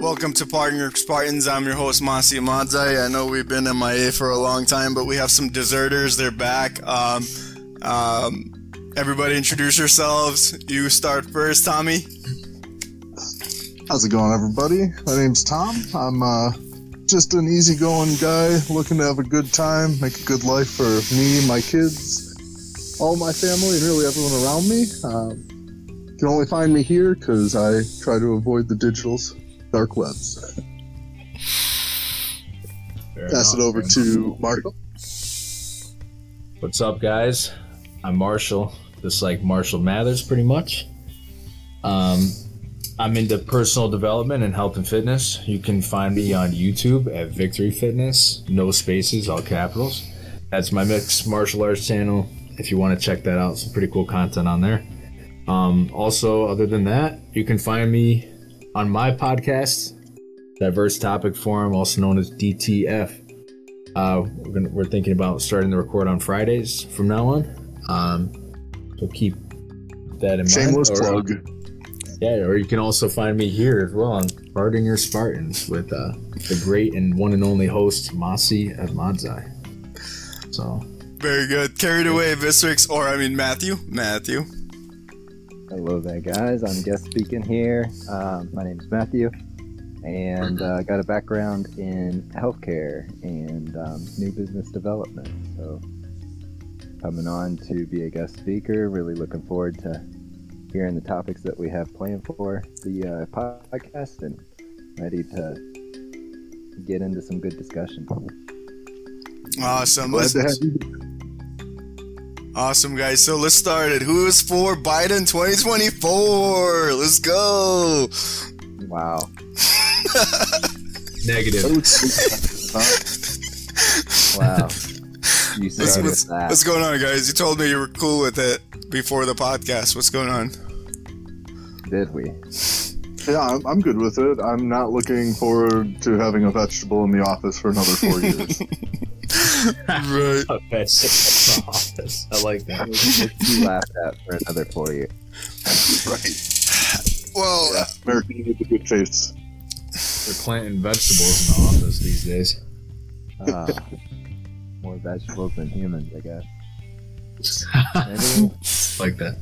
Welcome to Partner Spartans. I'm your host, Masi Amadzai. I know we've been in MIA for a long time, but we have some deserters. They're back. Um, um, everybody introduce yourselves. You start first, Tommy. How's it going, everybody? My name's Tom. I'm uh, just an easygoing guy looking to have a good time, make a good life for me, my kids, all my family, and really everyone around me. Um, you can only find me here because I try to avoid the digital's dark webs. Fair Pass it over to Marshall. What's up, guys? I'm Marshall, just like Marshall Mathers, pretty much. Um, I'm into personal development and health and fitness. You can find me on YouTube at Victory Fitness, no spaces, all capitals. That's my mixed martial arts channel. If you want to check that out, some pretty cool content on there. Um, also, other than that, you can find me on my podcast, Diverse Topic Forum, also known as DTF. Uh, we're, gonna, we're thinking about starting to record on Fridays from now on. Um, so keep that in Shameless mind. Or- plug. yeah, or you can also find me here as well on Guarding Your Spartans with uh, the great and one and only host, Masi Admadzai. So, Very good. Carried away, Visrix, or I mean Matthew. Matthew. Hello there, guys. I'm guest speaking here. Um, my name is Matthew, and uh, got a background in healthcare and um, new business development. So, coming on to be a guest speaker. Really looking forward to hearing the topics that we have planned for the uh, podcast, and ready to get into some good discussion. Awesome. Glad to have you. Awesome, guys. So let's start it. Who is for Biden 2024? Let's go. Wow. negative. Wow. What's, what's, what's going on, guys? You told me you were cool with it before the podcast. What's going on? Did we? Yeah, I'm, I'm good with it. I'm not looking forward to having a vegetable in the office for another four years. Right. Okay. Office. I like that. It's you laughed at for another four years. right. Well, Yeah, American needs a good face. They're planting vegetables in the office these days. Uh, more vegetables than humans, I guess. Like that.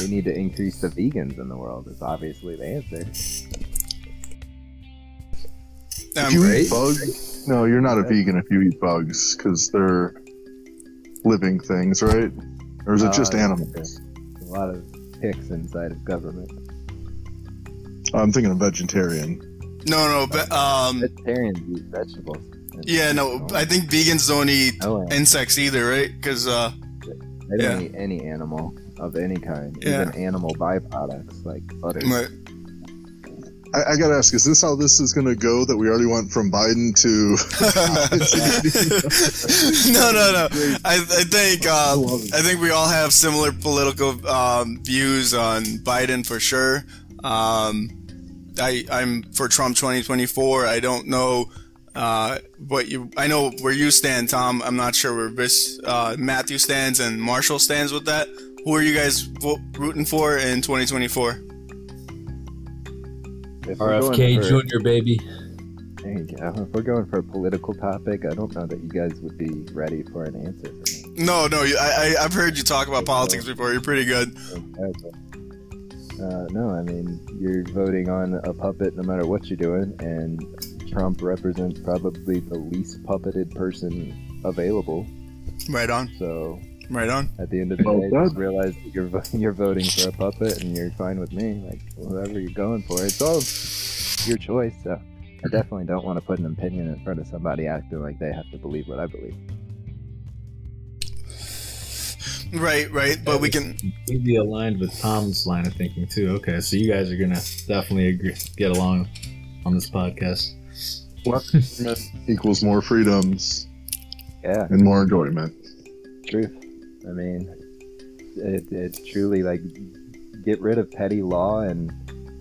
we need to increase the vegans in the world. Is obviously the answer. If you great. eat bugs, no, you're not a vegan if you eat bugs because they're living things, right? Or is it just Uh, animals? A lot of ticks inside of government. I'm thinking of vegetarian. No, no, but, um, Vegetarians eat vegetables. yeah, no, I think vegans don't eat Oh, yeah. insects either, right? Because, uh, They don't yeah. eat any animal of any kind, Yeah. even animal byproducts like butter. my- I, I gotta ask, is this how this is gonna go? That we already went from Biden to no, no, no. I, I think I uh, it. I think we all have similar political um, views on Biden for sure. Um, I I'm for Trump 2024. I don't know uh, what you. I know where you stand, Tom. I'm not sure where Bis, uh, Matthew stands and Marshall stands with that. Who are you guys vo- rooting for in 2024? If RFK for- Jr. baby. There you go. If we're going for a political topic, I don't know that you guys would be ready for an answer for me. No, no. I, I I've heard you talk about politics before. You're pretty good. Uh, no, I mean you're voting on a puppet no matter what you're doing, and Trump represents probably the least puppeted person available. Right on. So Right on. at the end of the Well day, said. just realize you're you're voting for a puppet, and you're fine with me. Like whatever you're going for, it's all your choice. So I definitely don't want to put an opinion in front of somebody acting like they have to believe what I believe. Right, right. But we can. be aligned with Tom's line of thinking too. Okay, so you guys are gonna definitely agree, get along on this podcast. What equals more freedoms Yeah. and more enjoyment. truth. I mean, it, it's truly like get rid of petty law, and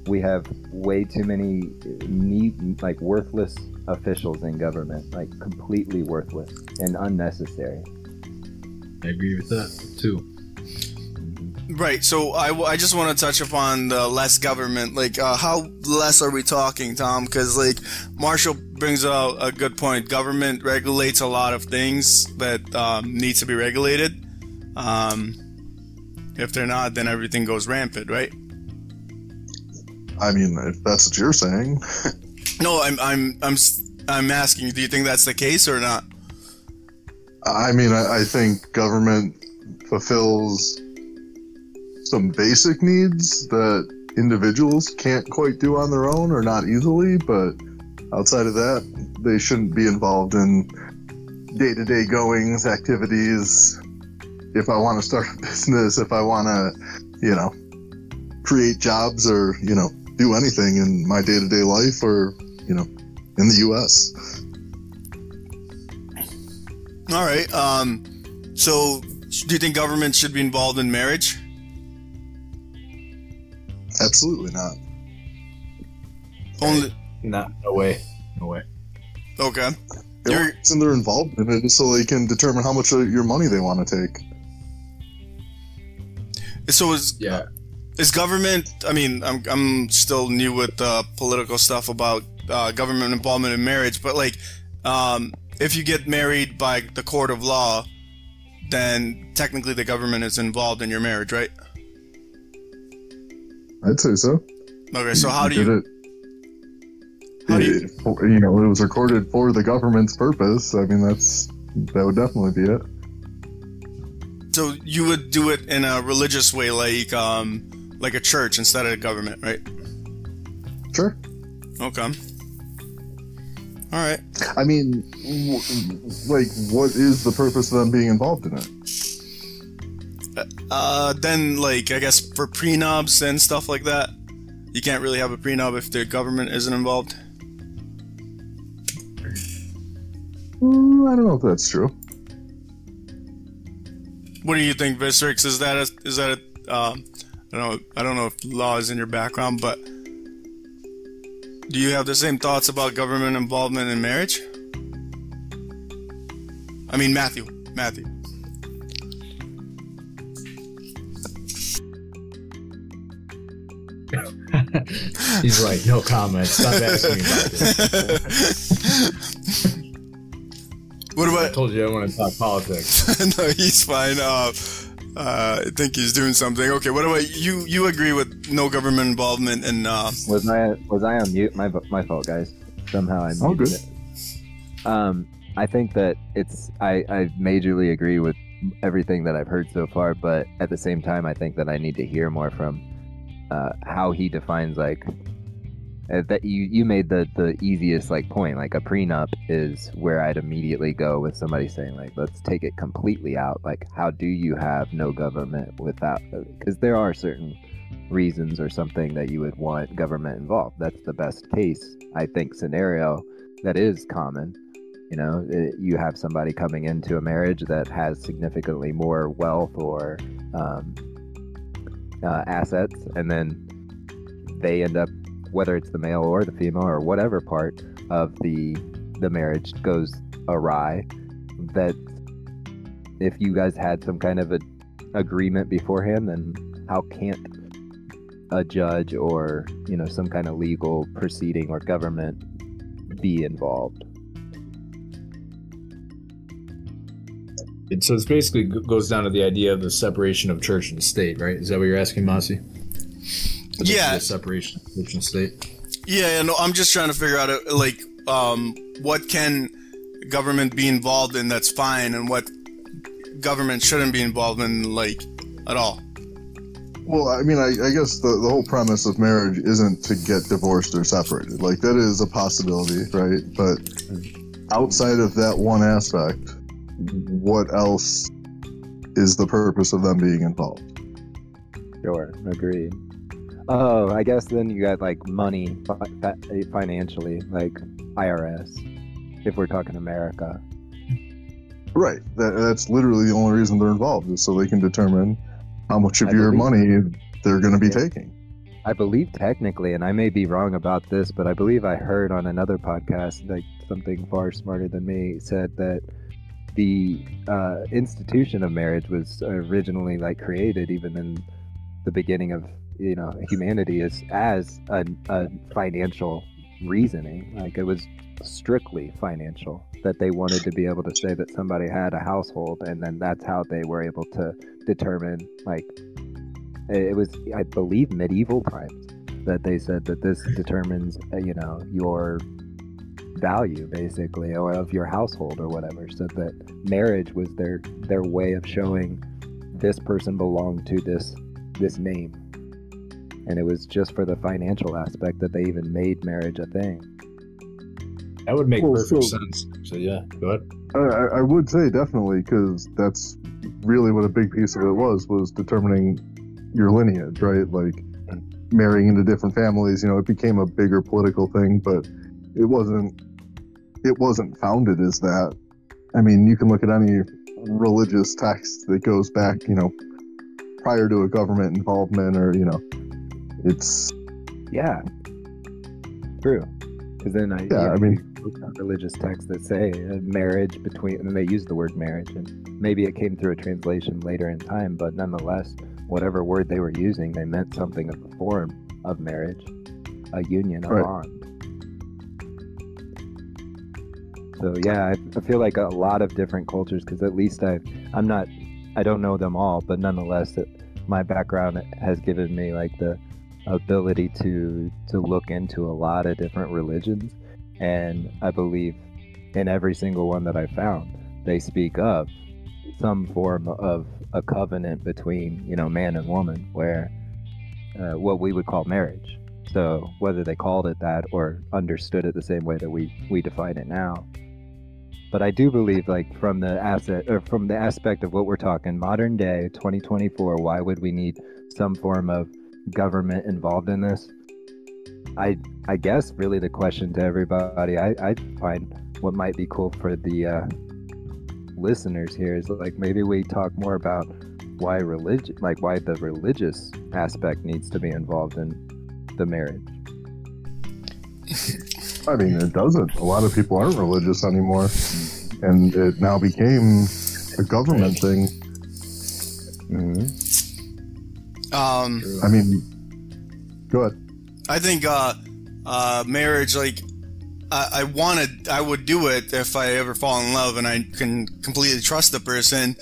we have way too many need like worthless officials in government, like completely worthless and unnecessary. I agree with that too. Right. So I, w- I just want to touch upon the less government. Like, uh, how less are we talking, Tom? Because like Marshall brings out a good point. Government regulates a lot of things that um, need to be regulated. Um, if they're not, then everything goes rampant, right? I mean, if that's what you're saying, No, I'm I'm I'm I'm asking. Do you think that's the case or not? I mean, I, I think government fulfills some basic needs that individuals can't quite do on their own or not easily, but outside of that, they shouldn't be involved in day to day goings, activities. If I want to start a business, if I want to, you know, create jobs or, you know, do anything in my day to day life or, you know, in the U.S. All right. Um, so do you think government should be involved in marriage? Absolutely not. Only Not no way. No way. okay. The You're- only reason they're involved in it is so they can determine how much of your money they want to take. So is Yeah. is government? I mean, I'm I'm still new with uh, political stuff about uh, government involvement in marriage, but like, um, if you get married by the court of law, then technically the government is involved in your marriage, right? I'd say so. Okay. So how do did you? it? How do you? it- you know, it was recorded for the government's purpose. I mean, that's that would definitely be it. So you would do it in a religious way, like um, like a church instead of the government, right? Sure. Okay. All right. I mean, w- like, what is the purpose of them being involved in it? Uh, then like I guess for prenups and stuff like that, you can't really have a prenup if the government isn't involved. Mm, I don't know if that's true. What do you think, Vistrix? Is that a, is that a, um, I don't know. I don't know if law is in your background, but do you have the same thoughts about government involvement in marriage? I mean, Matthew. Matthew. He's like, no comment. Stop asking me about this. What about? I told you I want to talk politics. no, he's fine. Uh, uh, I think he's doing something. Okay. What about you? You agree with no government involvement in? Uh, Was I was I on mute? My my fault, guys. Somehow I All muted good. it. Um, I think that it's I I majorly agree with everything that I've heard so far, but at the same time, I think that I need to hear more from uh, how he defines like uh, that. You you made the the easiest like point. Like a prenup is where I'd immediately go with somebody saying like, let's take it completely out. Like, how do you have no government without? Because there are certain reasons or something that you would want government involved. That's the best case, I think, scenario that is common. You know, it, you have somebody coming into a marriage that has significantly more wealth or um, uh, assets, and then they end up, whether it's the male or the female or whatever part of the the marriage goes awry, that if you guys had some kind of a agreement beforehand, then how can't a judge or you know some kind of legal proceeding or government be involved so it's basically goes down to the idea of the separation of church and state, right? Is that what you're asking, Mossy? The- Yeah. The separation of church and state. yeah, no, I'm just trying to figure out uh, like um, what can government be involved in that's fine, and what government shouldn't be involved in like at all. Well, I mean, I, I guess the, the whole premise of marriage isn't to get divorced or separated. Like, that is a possibility, right? But outside of that one aspect, what else is the purpose of them being involved? sure agreed oh i guess then you got like money fi- fi- financially like irs if we're talking america Right. That, that's literally the only reason they're involved, is so they can determine how much of I your money they're going to be Yeah. taking. I believe technically, and I may be wrong about this, but I believe I heard on another podcast, like something far smarter than me, said that the uh, institution of marriage was originally like created even in the beginning of you know humanity is as a, a financial reasoning. Like it was strictly financial that they wanted to be able to say that somebody had a household, and then that's how they were able to determine like it was I believe medieval times that they said that this determines uh, you know your value basically or of your household or whatever so that marriage was their their way of showing this person belonged to this this name and it was just for the financial aspect that they even made marriage a thing That would make Well, perfect so- sense. So yeah, go ahead. I, I- I would say definitely because that's really what a big piece of it was was determining your lineage, right? Like marrying into different families. You know, it became a bigger political thing, but it wasn't. It wasn't founded as that. I mean, you can look at any religious text that goes back, you know, prior to a government involvement, or you know, it's yeah. True. Because then i Yeah, I mean- you look at religious texts that say uh, marriage between and they use the word marriage and maybe it came through a translation later in time but nonetheless whatever word they were using they meant something of the form of marriage a union a Right. bond. So yeah I, I feel like a lot of different cultures because at least i i'm not i don't know them all but nonetheless it, my background has given me like the ability to to look into a lot of different religions. And i believe in every single one that i found they speak of some form of a covenant between you know man and woman where uh, what we would call marriage. So whether they called it that or understood it the same way that we we define it now. But i do believe like from the asset or from the aspect of what we're talking modern day 2024 why would we need some form of government involved in this i i guess really the question to everybody i i find what might be cool for the uh listeners here is like maybe we talk more about why religion like why the religious aspect needs to be involved in the marriage I mean, it doesn't. A lot of people aren't religious anymore, and it now became a government thing. mm-hmm. Um, I mean, go ahead. I think uh, uh, marriage, like, I, I wanted, I would do it if I ever fall in love and I can completely trust the person,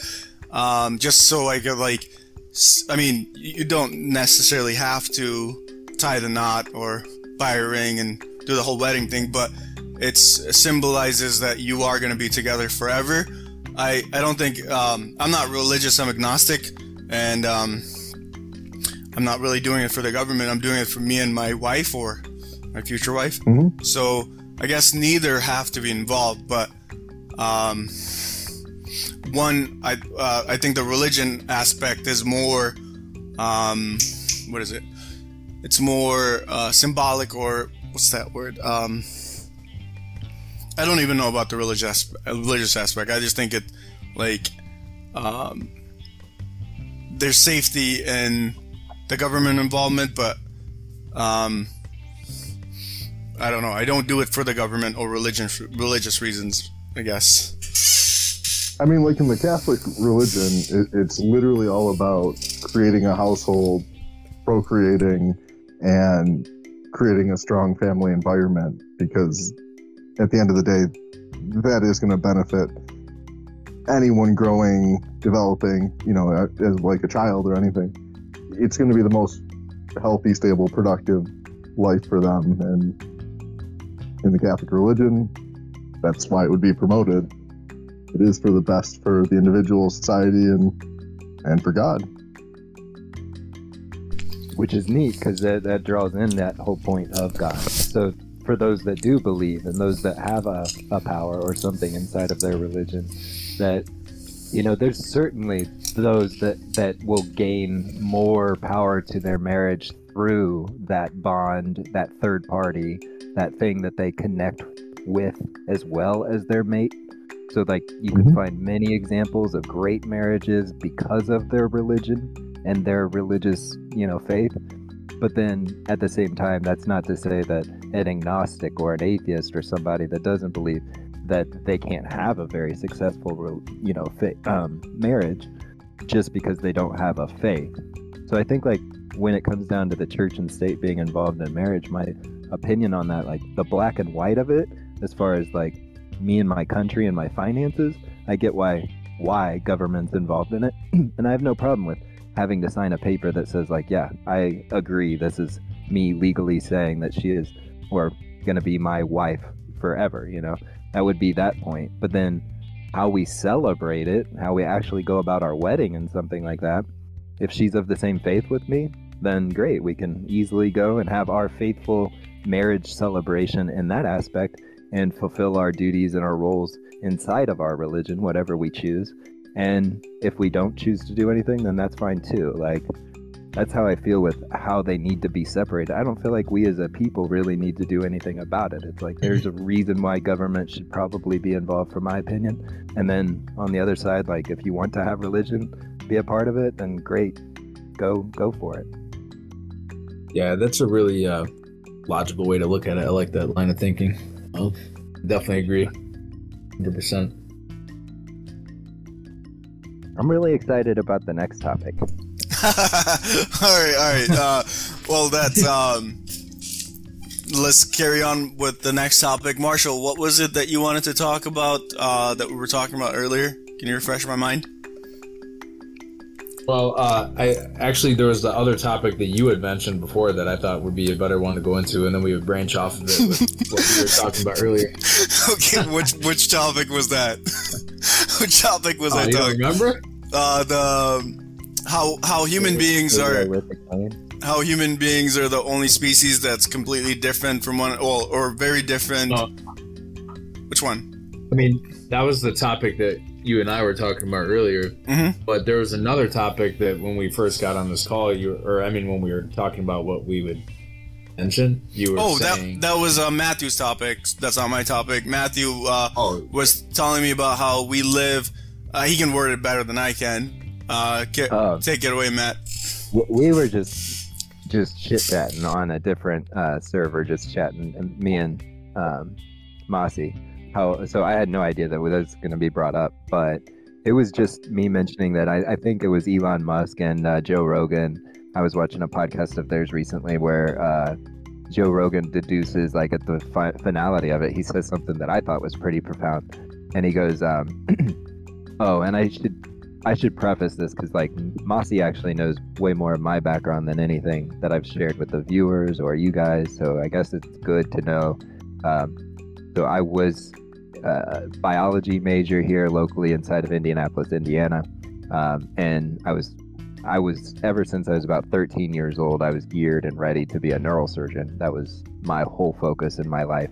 um, just so I could, like, I mean, you don't necessarily have to tie the knot or buy a ring and do the whole wedding thing, but it symbolizes that you are going to be together forever. I, I don't think, um, I'm not religious, I'm agnostic, and, um, I'm not really doing it for the government. I'm doing it for me and my wife or my future wife. Mhm. So I guess neither have to be involved, but um, one, I uh, I think the religion aspect is more, um, what is it? It's more uh, symbolic or what's that word? Um, I don't even know about the religious religious aspect. I just think it like um, there's safety in the government involvement, but um, I don't know. I don't do it for the government or religion religious reasons. I guess. I mean, like in the Catholic religion, it, it's literally all about creating a household, procreating, and creating a strong family environment. Because at the end of the day, that is going to benefit anyone growing, developing, you know, as like a child or anything. It's going to be the most healthy, stable, productive life for them. And in the Catholic religion, that's why it would be promoted it is for the best for the individual society and and for god which is neat because that, that draws in that whole point of God. So for those that do believe and those that have a, a power or something inside of their religion, that you know, there's certainly those that that will gain more power to their marriage through that bond, that third party, that thing that they connect with as well as their mate. So like you can Mhm. find many examples of great marriages because of their religion and their religious, you know, faith. But then at the same time, that's not to say that an agnostic or an atheist or somebody that doesn't believe that they can't have a very successful, you know, um, marriage just because they don't have a faith. So So I think like when it comes down to the church and state being involved in marriage, my opinion on that, like the black and white of it, as far as like me and my country and my finances, I get why why government's involved in it, and I have no problem with having to sign a paper that says like, yeah, I agree. This is me legally saying that she is or going to be my wife forever. You know, that would be that point. But then how we celebrate it, how we actually go about our wedding and something like that. If she's of the same faith with me, then great. We can easily go and have our faithful marriage celebration in that aspect and fulfill our duties and our roles inside of our religion, whatever we choose. And if we don't choose to do anything, then that's fine too. Like, that's how I feel with how they need to be separated. I don't feel like we as a people really need to do anything about it. It's like there's a reason why government should probably be involved, for my opinion. And then on the other side, like if you want to have religion be a part of it, then great, go go for it. Yeah, that's a really uh, logical way to look at it. I like that line of thinking. I'll definitely agree, hundred percent. I'm really excited about the next topic. all right, all right. Uh, well, that's um. Let's carry on with the next topic. Marshall, what was it that you wanted to talk about uh, that we were talking about earlier? Can you refresh my mind? Well, uh, I actually there was the other topic that you had mentioned before that I thought would be a better one to go into, and then we would branch off of it with what we were talking about earlier. okay, which which topic was that? which topic was Oh, I talking? remember? Uh, the um, how how human beings are how human beings are the only species that's completely different from one, well, or very different. No. Which one? I mean, that was the topic that you and I were talking about earlier. Mhm. But there was another topic that when we first got on this call, you or I mean, when we were talking about what we would mention, you were Oh, saying, that that was uh, Matthew's topic. That's not my topic. Matthew uh, oh, was telling me about how we live. Uh, he can word it better than I can. Uh, ca- Oh. take it away, Matt. We were just just chit chatting on a different uh, server, just chatting. And me and um, Mossy. How so? I had no idea that was going to be brought up, but it was just me mentioning that I, I think it was Elon Musk and uh, Joe Rogan. I was watching a podcast of theirs recently where uh, Joe Rogan deduces, like at the fi- finality of it, he says something that I thought was pretty profound, and he goes, um, "Oh, and I should I should preface this because like Mossy actually knows way more of my background than anything that I've shared with the viewers or you guys. So I guess it's good to know. Um, so I was a biology major here locally inside of Indianapolis, Indiana, um, and I was I was ever since I was about 13 years old. I was geared and ready to be a neurosurgeon. That was my whole focus in my life.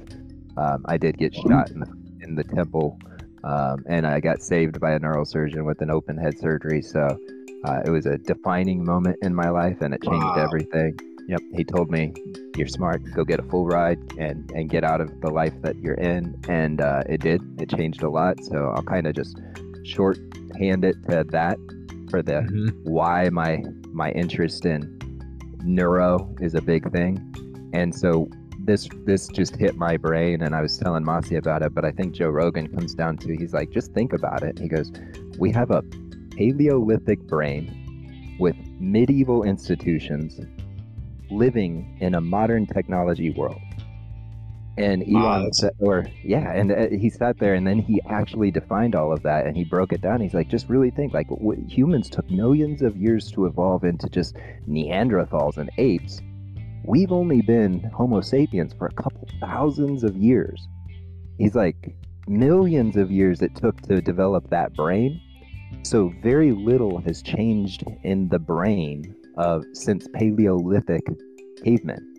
Um, I did get shot in the, in the temple um, and I got saved by a neurosurgeon with an open head surgery. So uh, it was a defining moment in my life, and it changed Wow. everything. Yep, he told me, "You're smart. Go get a full ride and and get out of the life that you're in." And uh, it did. It changed a lot. So I'll kind of just shorthand it to that for the mhm. why my my interest in neuro is a big thing and so this this just hit my brain and i was telling Mossy about it but i think joe rogan comes down to he's like just think about it he goes we have a paleolithic brain with medieval institutions living in a modern technology world and Elon said, or yeah, and uh, he sat there and then he actually defined all of that and he broke it down. He's like, just really think, like w- humans took millions of years to evolve into just Neanderthals and apes. We've only been Homo sapiens for a couple thousands of years. He's like, millions of years it took to develop that brain. So very little has changed in the brain of since Paleolithic cavemen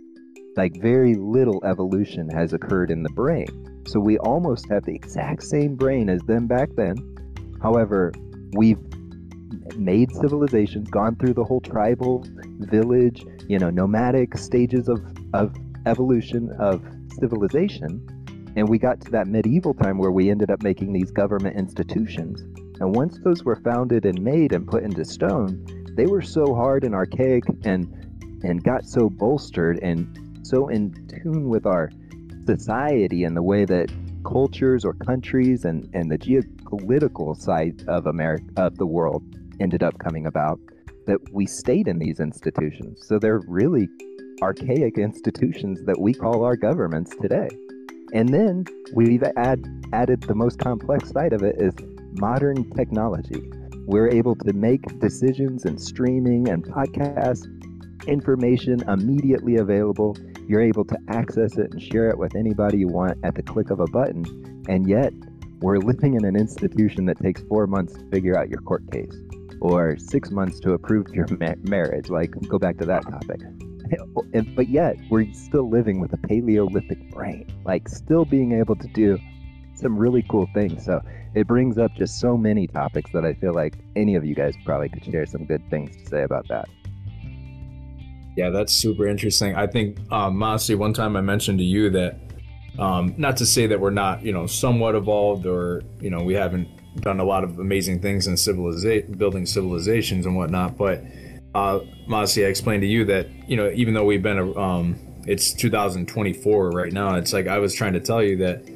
like very little evolution has occurred in the brain. So we almost have the exact same brain as them back then. However, we've made civilizations, gone through the whole tribal, village, you know, nomadic stages of, of evolution of civilization. And we got to that medieval time where we ended up making these government institutions. And once those were founded and made and put into stone, they were so hard and archaic and and got so bolstered and so in tune with our society and the way that cultures or countries and, and the geopolitical side of America of the world ended up coming about that we stayed in these institutions. So they're really archaic institutions that we call our governments today. And then we've add, added the most complex side of it is modern technology. We're able to make decisions and streaming and podcast information immediately available. You're able to access it and share it with anybody you want at the click of a button. And yet, we're living in an institution that takes four months to figure out your court case or six months to approve your ma- marriage. Like, go back to that topic. but yet, we're still living with a Paleolithic brain, like, still being able to do some really cool things. So, it brings up just so many topics that I feel like any of you guys probably could share some good things to say about that. Yeah, that's super interesting. I think, um, honestly, one time I mentioned to you that, um, not to say that we're not, you know, somewhat evolved or, you know, we haven't done a lot of amazing things in civilization, building civilizations and whatnot, but, uh, honestly, I explained to you that, you know, even though we've been, um, it's 2024 right now, it's like I was trying to tell you that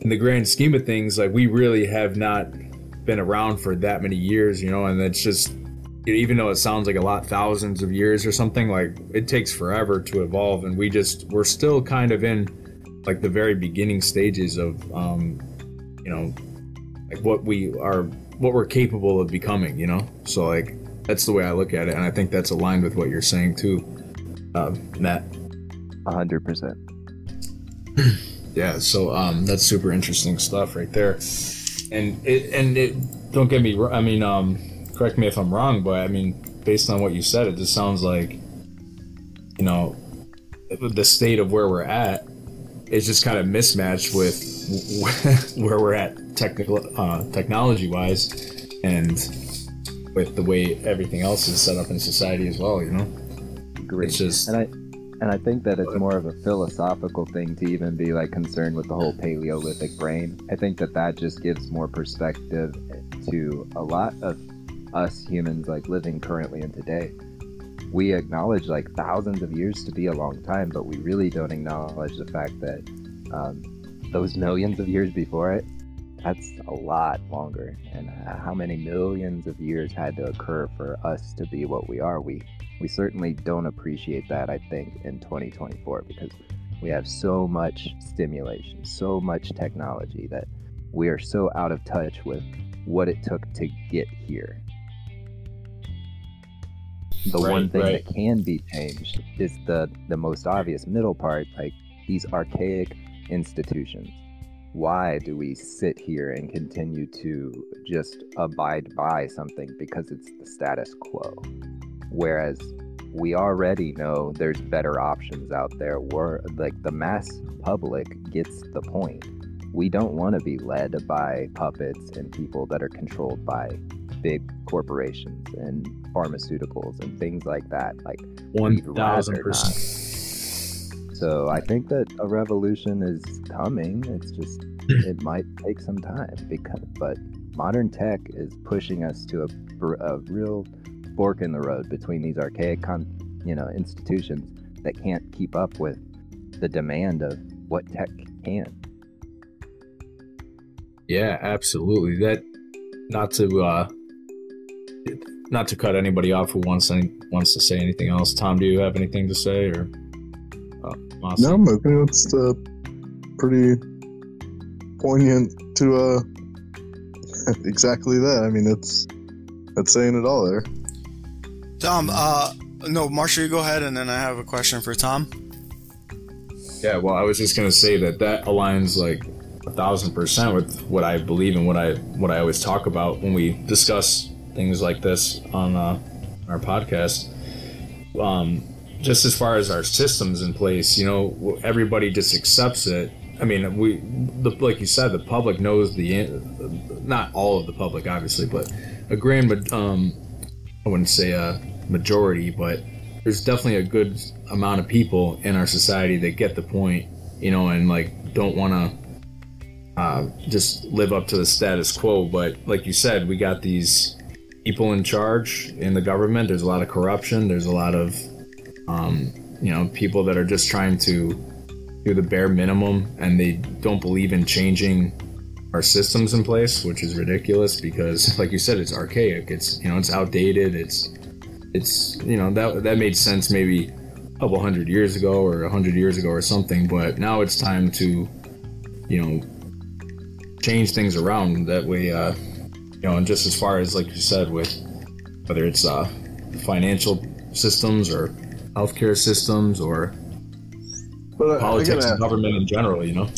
in the grand scheme of things, like we really have not been around for that many years, you know, and it's just even though it sounds like a lot thousands of years or something like it takes forever to evolve and we just we're still kind of in like the very beginning stages of um you know like what we are what we're capable of becoming you know? So like that's the way i look at it and i think that's aligned with what you're saying too uh, matt. 100% yeah so um that's super interesting stuff right there. And it and it don't get me wrong i mean um correct me if I'm wrong, but I mean, based on what you said, it just sounds like, you know, the state of where we're at is just kind of mismatched with where we're at technical, uh, technology wise, and with the way everything else is set up in society as well. You know, great. It's just and I and I think that it's more of a philosophical thing to even be like concerned with the whole Paleolithic brain. I think that that just gives more perspective to a lot of us humans like living currently in today we acknowledge like thousands of years to be a long time but we really don't acknowledge the fact that um, those millions of years before it that's a lot longer. And uh, how many millions of years had to occur for us to be what we are? We we certainly don't appreciate that i think in 2024 because we have so much stimulation so much technology that we are so out of touch with what it took to get here. The right, one thing right. that can be changed is the the most obvious middle part like these archaic institutions. Why do we sit here and continue to just abide by something because it's the status quo? Whereas we already know there's better options out there. Where like the mass public gets the point. We don't want to be led by puppets and people that are controlled by big corporations and pharmaceuticals and things like that. Like one thousand percent. So I think that a revolution is coming. It's just it might take some time because, but modern tech is pushing us to a, a real fork in the road between these archaic, con, you know, institutions that can't keep up with the demand of what tech can. Yeah, absolutely. That not to uh not to cut anybody off who wants any, wants to say anything else. Tom, do you have anything to say or? Uh, no, I think it's uh, pretty poignant to uh, exactly that. I mean, it's that's saying it all there. Tom, uh, no, Marshall, you go ahead, and then I have a question for Tom. Yeah, well, I was just gonna say that that aligns like a thousand percent with what I believe and what I what I always talk about when we discuss things like this on uh, our podcast. Um, just as far as our systems in place, you know, everybody just accepts it. I mean, we, the, like you said, the public knows the, not all of the public, obviously, but a grand, um, I wouldn't say a majority, but there's definitely a good amount of people in our society that get the point, you know, and like don't want to uh, just live up to the status quo. But like you said, we got these people in charge in the government. There's a lot of corruption. There's a lot of, um, you know, people that are just trying to do the bare minimum and they don't believe in changing our systems in place, which is ridiculous because, like you said, it's archaic. It's you know, it's outdated. It's it's you know that that made sense maybe a couple hundred years ago or a hundred years ago or something, but now it's time to you know change things around that way. Uh, you know, and just as far as like you said, with whether it's uh, financial systems or healthcare systems or But I politics and government in general, you know.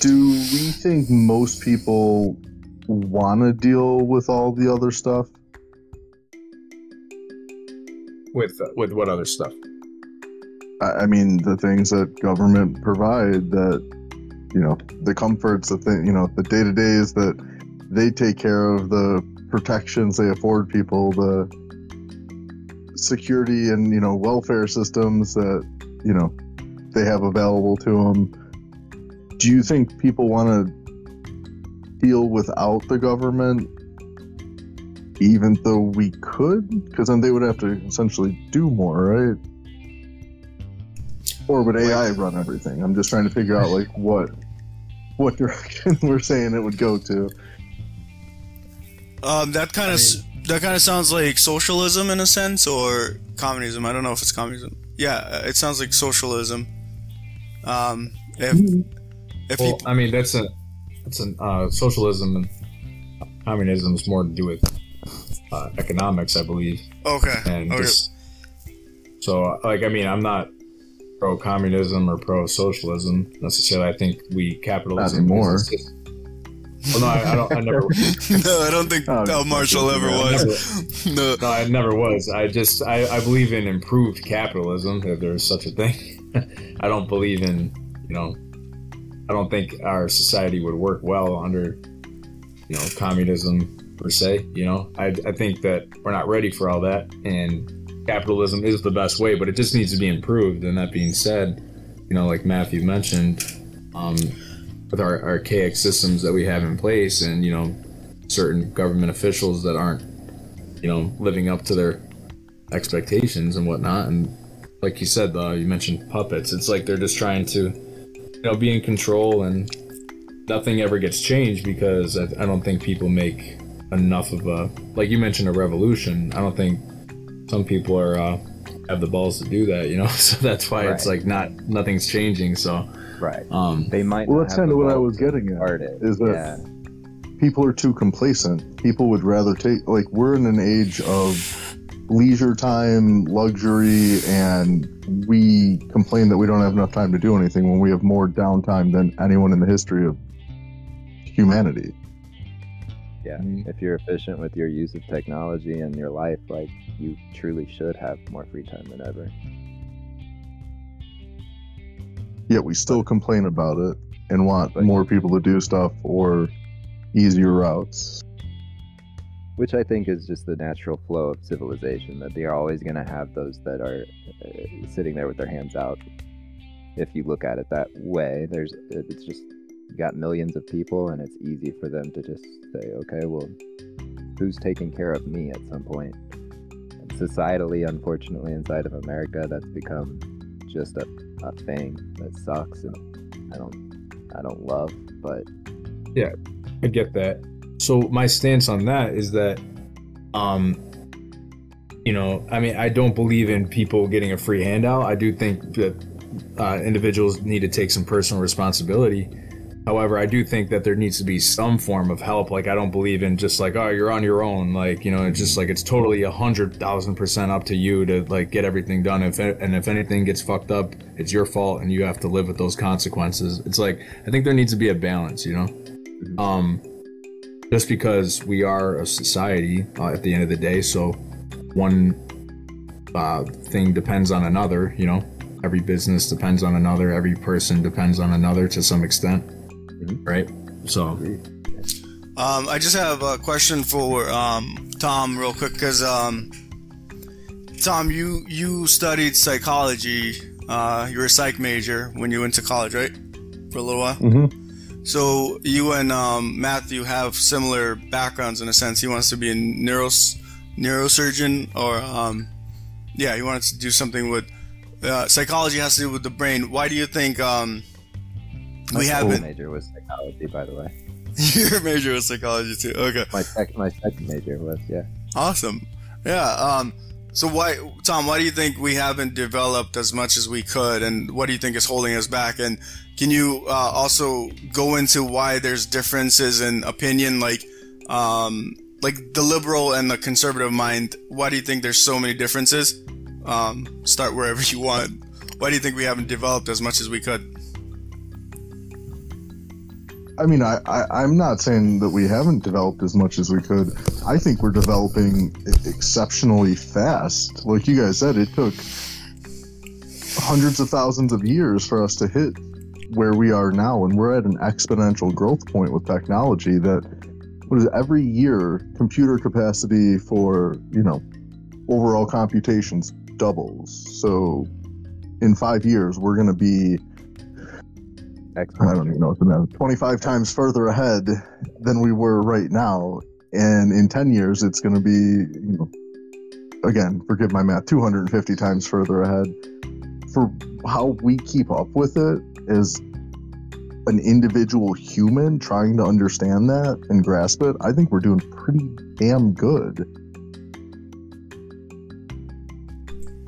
Do we think most people want to deal with all the other stuff? With uh, with what other stuff? I I mean, the things that government provide that, you know, the comforts, the thing, you know, the day to days that they take care of, the protections they afford people, the security and, you know, welfare systems that, you know, they have available to them. Do you think people want to deal without the government? Even though we could, because then they would have to essentially do more, right? Or would AI run everything? I'm just trying to figure out like what what direction we're saying it would go to. Um, that kind of that kind of sounds like socialism in a sense, or communism. I don't know if it's communism. Yeah, uh, it sounds like socialism. Um, if if Well, you, I mean that's a that's an uh, socialism and communism is more to do with uh, economics, I believe, okay, and okay. just so like I mean I'm not pro communism or pro socialism necessarily. I think we capitalism Not anymore. is just- Well, no, I, I don't. I never. no, I don't think Oh, uh, Marshall ever yeah. was. no, No, I never was. I just I, I believe in improved capitalism, if there's such a thing. I don't believe in you know I don't think our society would work well under you know communism per se. You know, I, I think that we're not ready for all that, and capitalism is the best way, but it just needs to be improved. And that being said, you know, like Matthew mentioned, um, with our archaic systems that we have in place, and you know, certain government officials that aren't you know living up to their expectations and whatnot, and like you said, uh, you mentioned puppets. It's like they're just trying to you know be in control and nothing ever gets changed because I, I don't think people make enough of a like you mentioned a revolution. I don't think some people are uh, have the balls to do that. You know, so that's why it's like not nothing's changing. So Right. um, They might. Well, not that's kind of what I was getting at. start it. is that- yeah. People are too complacent. People would rather take like we're in an age of leisure time, luxury, and we complain that we don't have enough time to do anything when we have more downtime than anyone in the history of humanity. Yeah. Mhm. If you're efficient with your use of technology in your life, like you truly should have more free time than ever. Yet we still complain about it and want more people to do stuff or easier routes. Which I think is just the natural flow of civilization. That they're always going to have those that are uh, sitting there with their hands out. If you look at it that way, there's it's just you got millions of people, and it's easy for them to just say, okay, well, who's taking care of me at some point? And societally, unfortunately, inside of America, that's become just a, thing that sucks, and I don't I don't love, but yeah, I get that. So my stance on that is that, um, you know, I mean, I don't believe in people getting a free handout. I do think that uh, individuals need to take some personal responsibility. However, I do think that there needs to be some form of help. Like, I don't believe in just like, oh, you're on your own. Like, you know, it's just like it's totally a hundred thousand percent up to you to like get everything done. If and if anything gets fucked up, it's your fault, and you have to live with those consequences. It's like I think there needs to be a balance. You know, um, just because we are a society uh, at the end of the day. So one uh, thing depends on another. You know, every business depends on another. Every person depends on another to some extent, Mhm. right? So Um, I just have a question for um, Tom, real quick, because um, Tom, you you studied psychology. Uh, you were a psych major when you went to college, right? For a little while. Mm-hmm. So you and um, Matthew have similar backgrounds in a sense. He wants to be a neuros neurosurgeon, or um, yeah, he wants to do something with uh, psychology. Has to do with the brain. Why do you think um, my we haven't? major was psychology, by the way. Your major was psychology too. Okay. My sec- my second major was yeah. Awesome. Yeah. Um, so why, Tom? Why do you think we haven't developed as much as we could, and what do you think is holding us back? And can you uh, also go into why there's differences in opinion, like, um, like the liberal and the conservative mind? Why do you think there's so many differences? Um, start wherever you want. Why do you think we haven't developed as much as we could? I mean, I, I, am not saying that we haven't developed as much as we could. I think we're developing exceptionally fast. Like you guys said, it took hundreds of thousands of years for us to hit where we are now, and we're at an exponential growth point with technology that what is it, every year computer capacity for you know overall computations doubles. So in five years, we're going to be I don't even know what's the matter. 25 times further ahead than we were right now. And in 10 years, it's going to be, you know, again, forgive my math, 250 times further ahead. For how we keep up with it as an individual human trying to understand that and grasp it, I think we're doing pretty damn good.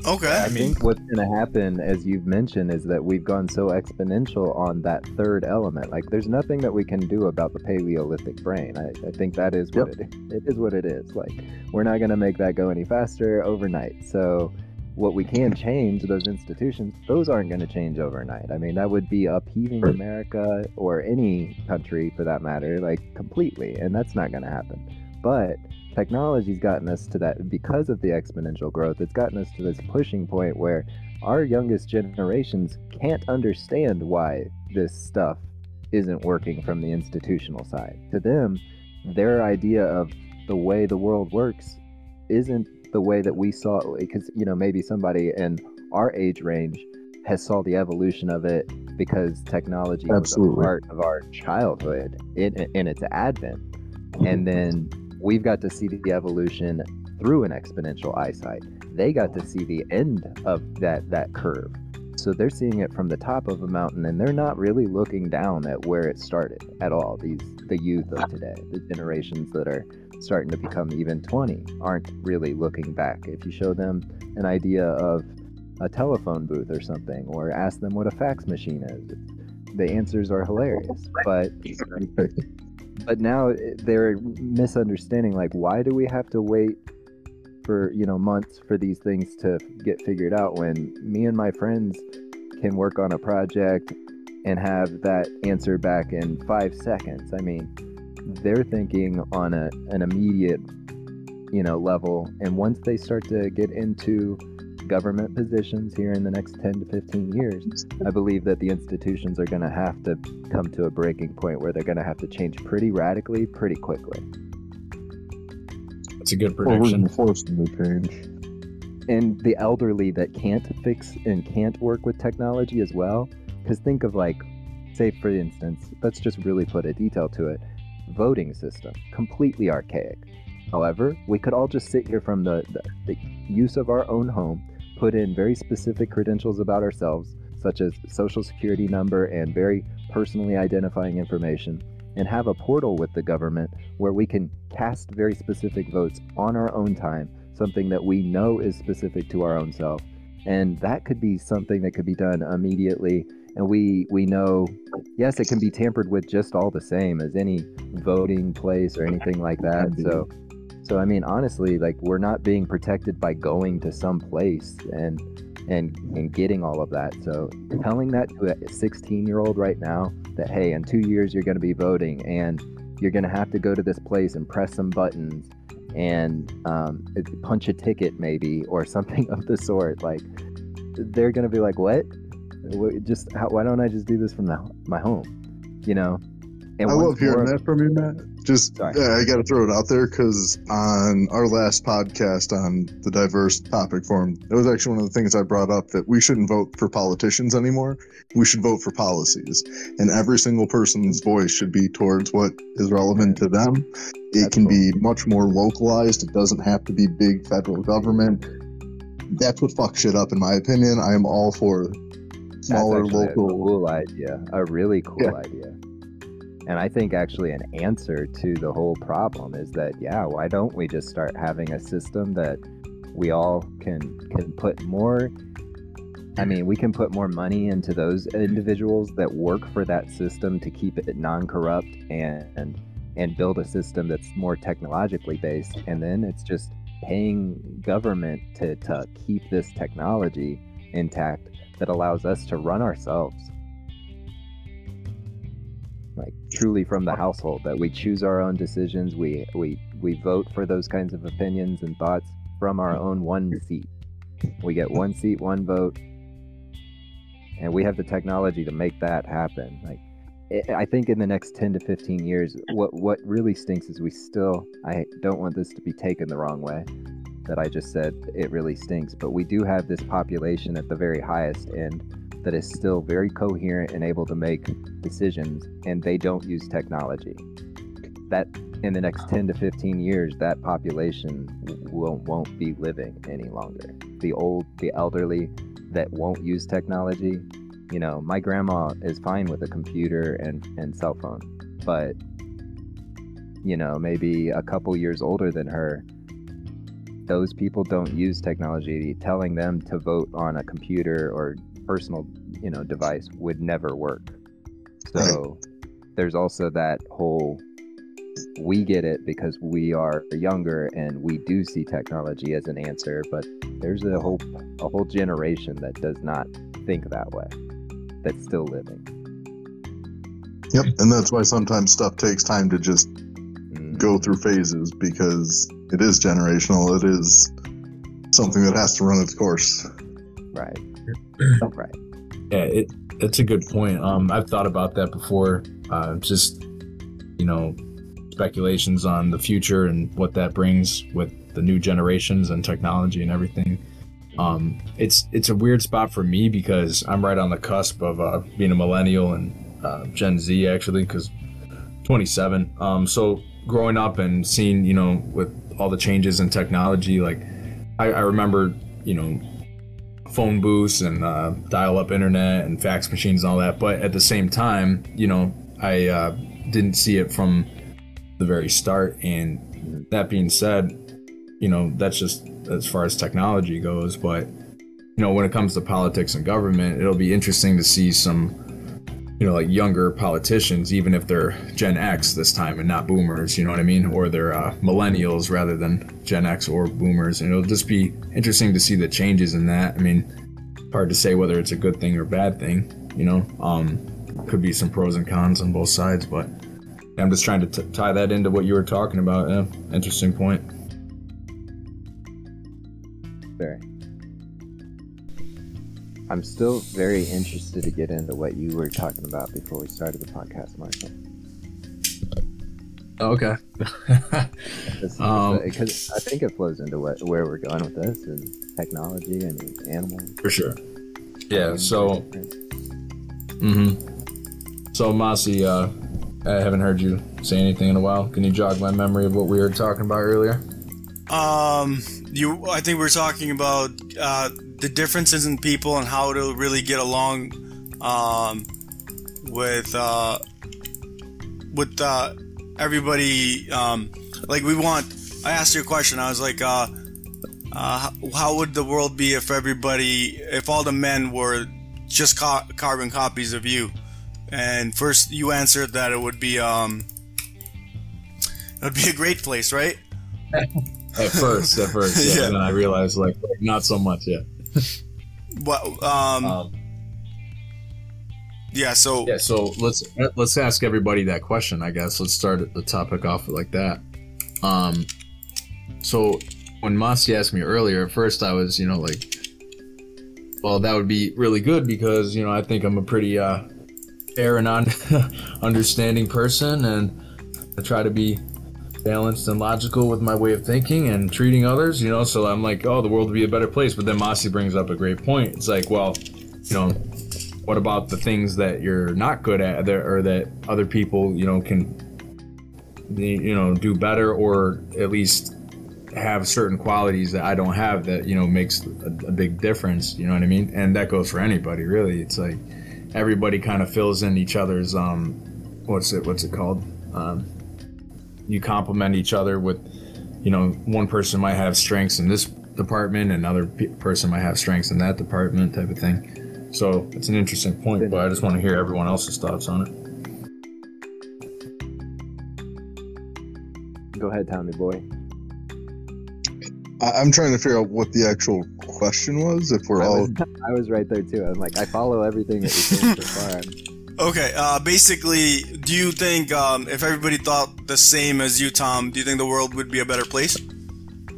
Okay. I think what's going to happen, as you've mentioned, is that we've gone so exponential on that third element. Like, there's nothing that we can do about the Paleolithic brain. I, I think that is what yep. it, it is. What it is. Like, we're not going to make that go any faster overnight. So, what we can change those institutions, those aren't going to change overnight. I mean, that would be upheaving America or any country for that matter, like completely, and that's not going to happen. But technology's gotten us to that because of the exponential growth it's gotten us to this pushing point where our youngest generations can't understand why this stuff isn't working from the institutional side. To them their idea of the way the world works isn't the way that we saw it because you know maybe somebody in our age range has saw the evolution of it because technology Absolutely. was a part of our childhood in, in its advent. And mm-hmm. then we've got to see the evolution through an exponential eyesight. They got to see the end of that that curve. So they're seeing it from the top of a mountain and they're not really looking down at where it started at all. These the youth of today, the generations that are starting to become even 20 aren't really looking back. If you show them an idea of a telephone booth or something or ask them what a fax machine is, the answers are hilarious. But but now eh, they're misunderstanding like why do we have to wait for you know months for these things to get figured out when me and my friends can work on a project and have that answer back in five seconds? I mean they're thinking on a, an immediate you know level and once they start to get into government positions here in the next 10 to 15 years, I believe that the institutions are going to have to come to a breaking point where they're going to have to change pretty radically, pretty quickly. That's a good prediction. Or we're forced to change. And the elderly that can't fix and can't work with technology as well. Because think of like, say for instance, let's just really put a detail to it. Voting system, completely archaic. However, we could all just sit here from the, the, the use of our own home put in very specific credentials about ourselves, such as social security number and very personally identifying information, and have a portal with the government where we can cast very specific votes on our own time, something that we know is specific to our own self. And that could be something that could be done immediately. And we we know, yes, it can be tampered with just all the same as any voting place or anything like that. So so I mean, honestly, like we're not being protected by going to some place and and and getting all of that. So telling that to a 16 year old right now that hey, in two years you're going to be voting and you're going to have to go to this place and press some buttons and um, punch a ticket maybe or something of the sort. Like they're going to be like, what? Just how, why don't I just do this from the, my home? You know, and I love hearing that from you, Matt. Just uh, I got to throw it out there because on our last podcast on the diverse topic forum, it was actually one of the things I brought up that we shouldn't vote for politicians anymore. We should vote for policies, and every single person's voice should be towards what is relevant to them. It That's can cool. be much more localized. It doesn't have to be big federal government. That's what fucks shit up, in my opinion. I am all for smaller local. A cool idea. A really cool yeah. idea. And I think actually an answer to the whole problem is that, yeah, why don't we just start having a system that we all can can put more I mean, we can put more money into those individuals that work for that system to keep it non-corrupt and and build a system that's more technologically based. And then it's just paying government to, to keep this technology intact that allows us to run ourselves. Like truly from the household, that we choose our own decisions, we we we vote for those kinds of opinions and thoughts from our own one seat. We get one seat, one vote, and we have the technology to make that happen. Like, I think in the next 10 to 15 years, what what really stinks is we still. I don't want this to be taken the wrong way. That I just said it really stinks, but we do have this population at the very highest end that is still very coherent and able to make decisions, and they don't use technology. That in the next 10 to 15 years, that population won't, won't be living any longer. The old, the elderly, that won't use technology. You know, my grandma is fine with a computer and, and cell phone, but you know, maybe a couple years older than her, those people don't use technology. Telling them to vote on a computer or personal, you know, device would never work. So right. there's also that whole we get it because we are younger and we do see technology as an answer, but there's a whole a whole generation that does not think that way. That's still living. Yep, and that's why sometimes stuff takes time to just mm. go through phases because it is generational. It is something that has to run its course. Right. right. Yeah, it it's a good point. Um, I've thought about that before. Uh, just you know, speculations on the future and what that brings with the new generations and technology and everything. Um, it's it's a weird spot for me because I'm right on the cusp of uh, being a millennial and uh, Gen Z actually because 27. Um, so growing up and seeing you know with all the changes in technology, like I, I remember you know phone booths and uh, dial-up internet and fax machines and all that. But at the same time, you know, I uh, didn't see it from the very start. And that being said, you know, that's just as far as technology goes. But, you know, when it comes to politics and government, it'll be interesting to see some, you know, like younger politicians, even if they're Gen X this time and not boomers, you know what I mean? Or they're uh, millennials rather than Gen X or boomers. And it'll just be interesting to see the changes in that. I mean, hard to say whether it's a good thing or bad thing, you know? Um, could be some pros and cons on both sides, but I'm just trying to t- tie that into what you were talking about. Yeah, interesting point. I'm still very interested to get into what you were talking about before we started the podcast, Marshall. Okay. um, because I think it flows into what, where we're going with this and technology and animals. For sure. Yeah. So. Mm-hmm. So Masi, uh, I haven't heard you say anything in a while. Can you jog my memory of what we were talking about earlier? Um, you. I think we are talking about uh, the differences in people and how to really get along um, with uh, with uh, everybody. Um, like we want. I asked you a question. I was like, uh, uh, how would the world be if everybody, if all the men were just ca- carbon copies of you? And first, you answered that it would be um, it would be a great place, right? at first, at first, yeah. yeah. And then I realized like not so much yet. Well, um, um, yeah. So yeah. So let's let's ask everybody that question. I guess let's start the topic off like that. Um, so when Masi asked me earlier, at first I was, you know, like, well, that would be really good because you know I think I'm a pretty uh fair and un- understanding person, and I try to be balanced and logical with my way of thinking and treating others. You know, so I'm like, oh, the world would be a better place. But then Masi brings up a great point. It's like, well, you know, what about the things that you're not good at, or that other people, you know, can, you know, do better, or at least have certain qualities that I don't have that you know makes a, a, big difference. You know what I mean? And that goes for anybody, really. It's like everybody kind of fills in each other's um, what's it what's it called? Um, you complement each other with, you know, one person might have strengths in this department, and another pe- person might have strengths in that department, type of thing. So it's an interesting point, but I just want to hear everyone else's thoughts on it. Go ahead, Tommy boy. I- I'm trying to figure out what the actual question was. If we're I all was, I was right there too. I'm like, I follow everything that you're saying so far. I'm- Okay, uh, basically, do you think um, if everybody thought the same as you, Tom, do you think the world would be a better place?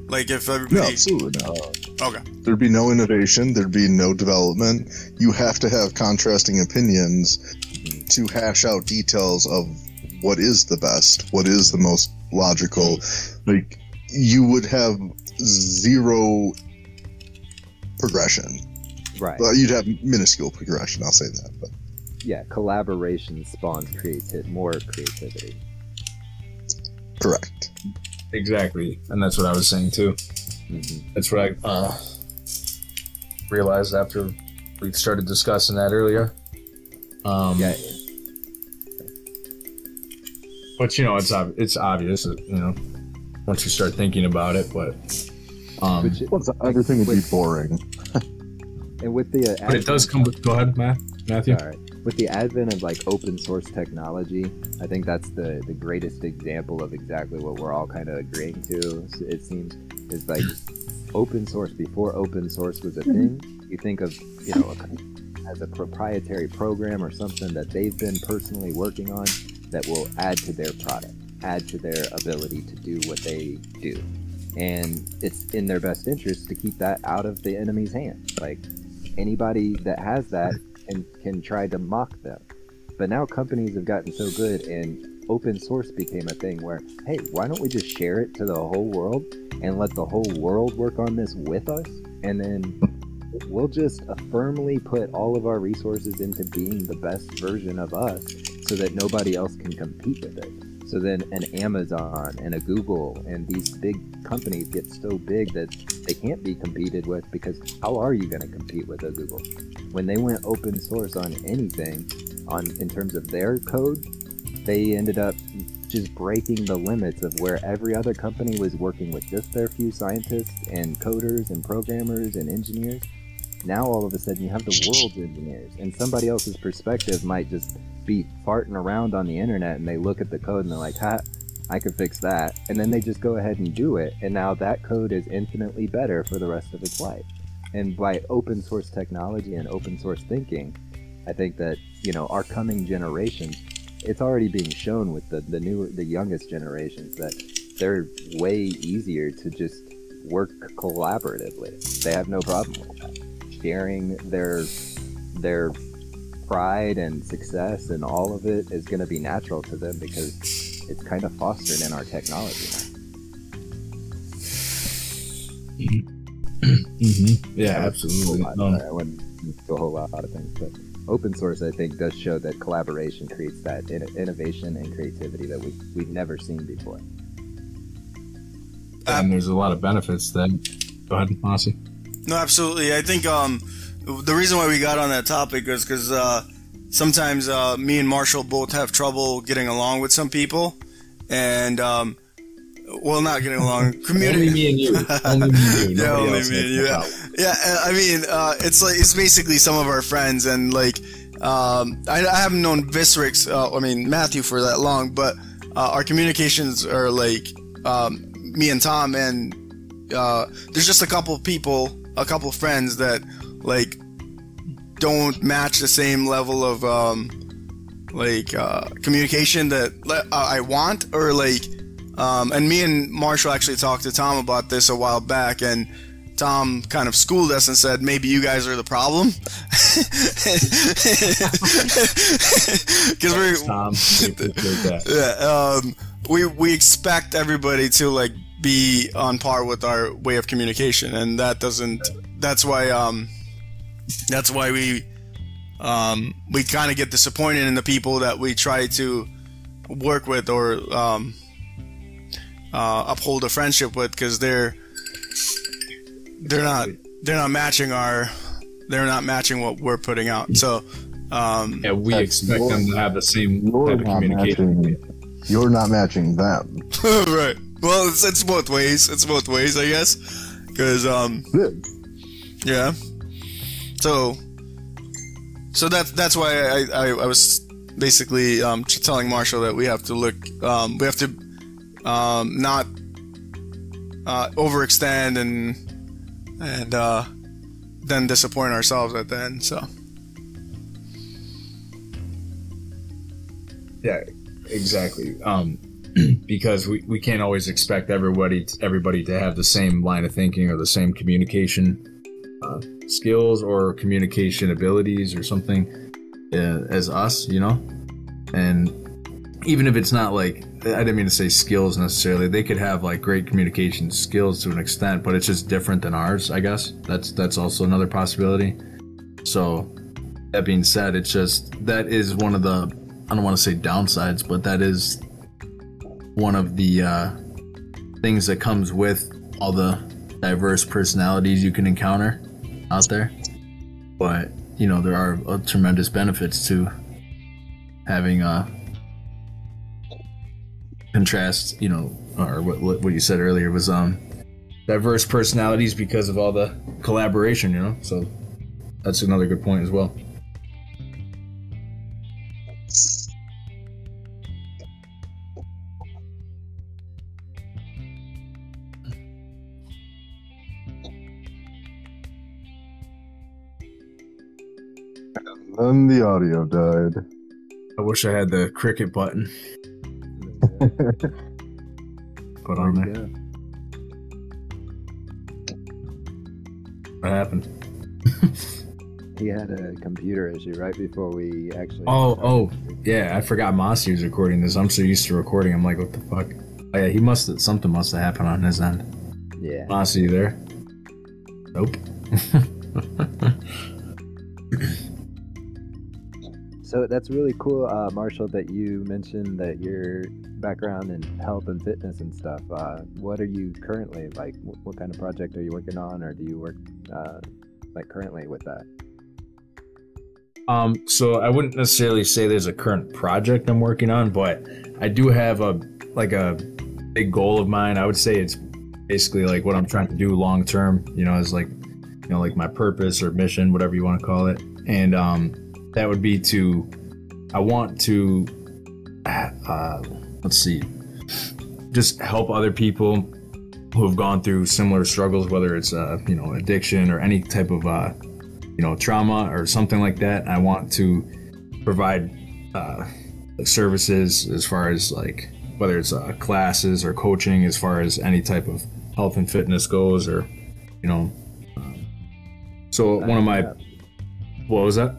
Like if no, everybody. absolutely not. Okay. There'd be no innovation. There'd be no development. You have to have contrasting opinions to hash out details of what is the best, what is the most logical. Like you would have zero progression. Right. Well, you'd have minuscule progression. I'll say that. But Yeah, collaboration spawns creati- more creativity. correct. Exactly, and that's what I was saying too. hmm That's what I uh, realized after we started discussing that earlier. Um, Yeah, but you know, it's ob- it's obvious, you know, once you start thinking about it. But um, which, Well, everything would be boring. and with the uh, but it does come. With, go ahead, Matt, Matthew. All right. With the advent of like open source technology, I think that's the the greatest example of exactly what we're all kind of agreeing to. It seems is like open source before open source was a thing. Mm-hmm. You think of you know a, as a proprietary program or something that they've been personally working on that will add to their product, add to their ability to do what they do, and it's in their best interest to keep that out of the enemy's hands. Like anybody that has that and can try to mock them. But now companies have gotten so good and open source became a thing where, hey, why don't we just share it to the whole world and let the whole world work on this with us? And then we'll just firmly put all of our resources into being the best version of us so that nobody else can compete with it. So then an Amazon and a Google and these big companies get so big that they can't be competed with because how are you going to compete with a Google? When they went open source on anything, on in terms of their code, they ended up just breaking the limits of where every other company was working with just their few scientists and coders and programmers and engineers. Now all of a sudden you have the world's engineers, and somebody else's perspective might just be farting around on the internet, and they look at the code and they're like, "Ha, I could fix that," and then they just go ahead and do it, and now that code is infinitely better for the rest of its life. And by open source technology and open source thinking, I think that you know our coming generations, it's already being shown with the the new the youngest generations that they're way easier to just work collaboratively. They have no problem with that. Sharing their their pride and success and all of it is going to be natural to them because it's kind of fostered in our technology. Mm-hmm. Yeah, absolutely. lot. Um, Sorry, I wouldn't do a whole lot of things, but open source, I think, does show that collaboration creates that in- innovation and creativity that we we've never seen before. and there's a lot of benefits. Then, go ahead, Mossy. No, absolutely. I think um, the reason why we got on that topic is because uh, sometimes uh, me and Marshall both have trouble getting along with some people, and um, well, not getting along. Community. Only me and you. Only me and you. Yeah, Nobody only me and you, yeah. Yeah, I mean, uh, it's like it's basically some of our friends, and like, um, I, I haven't known Visrix, uh, I mean Matthew, for that long, but uh, our communications are like um, me and Tom, and uh, there's just a couple of people, a couple of friends that like don't match the same level of um, like uh, communication that uh, I want, or like, um, and me and Marshall actually talked to Tom about this a while back, and Tom kind of schooled us and said maybe you guys are the problem because we're Tom, we that. yeah, um, we we expect everybody to like be on par with our way of communication, and that doesn't. That's why. Um, that's why we um, we kind of get disappointed in the people that we try to work with or um, uh, uphold a friendship with because they're they're not they're not matching our they're not matching what we're putting out. So um, Yeah, we expect them to have the same You're type of not communication. matching. You're not matching them. right. Well, it's, it's both ways. It's both ways, I guess. Because um, It is. yeah. So, so that's that's why I, I, I was basically um, telling Marshall that we have to look, um, we have to um, not uh, overextend and and uh, then disappoint ourselves at the end. So, Yeah, exactly. Um, because we, we can't always expect everybody everybody to have the same line of thinking or the same communication skills or communication abilities or something uh, as us, you know. And even if it's not like I didn't mean to say skills necessarily, they could have like great communication skills to an extent, but it's just different than ours. I guess that's that's also another possibility. So that being said, it's just that is one of the I don't want to say downsides, but that is one of the uh, things that comes with all the diverse personalities you can encounter out there. But you know, there are uh, tremendous benefits to having uh, contrast. You know, or what what you said earlier was um diverse personalities because of all the collaboration. You know, so that's another good point as well. Then the audio died. I wish I had the cricket button put on there. Yeah. What happened? He had a computer issue right before we actually. Oh, oh, yeah. I forgot Mossy was recording this. I'm so used to recording. I'm like, what the fuck? Oh, yeah, he must have something must have happened on his end. Yeah. Mossy, you there? Nope. So that's really cool, uh, Marshall, that you mentioned that your background in health and fitness and stuff. Uh, what are you currently like? Wh- what kind of project are you working on, or do you work uh, like currently with that? Um, so I wouldn't necessarily say there's a current project I'm working on, but I do have a like a big goal of mine. I would say it's basically like what I'm trying to do long term. You know, is like you know like my purpose or mission, whatever you want to call it, and um, that would be to I want to uh, let's see, just help other people who have gone through similar struggles, whether it's uh, you know addiction or any type of uh, you know trauma or something like that. I want to provide uh, services as far as like whether it's uh, classes or coaching, as far as any type of health and fitness goes, or you know. um, so one of my what was that?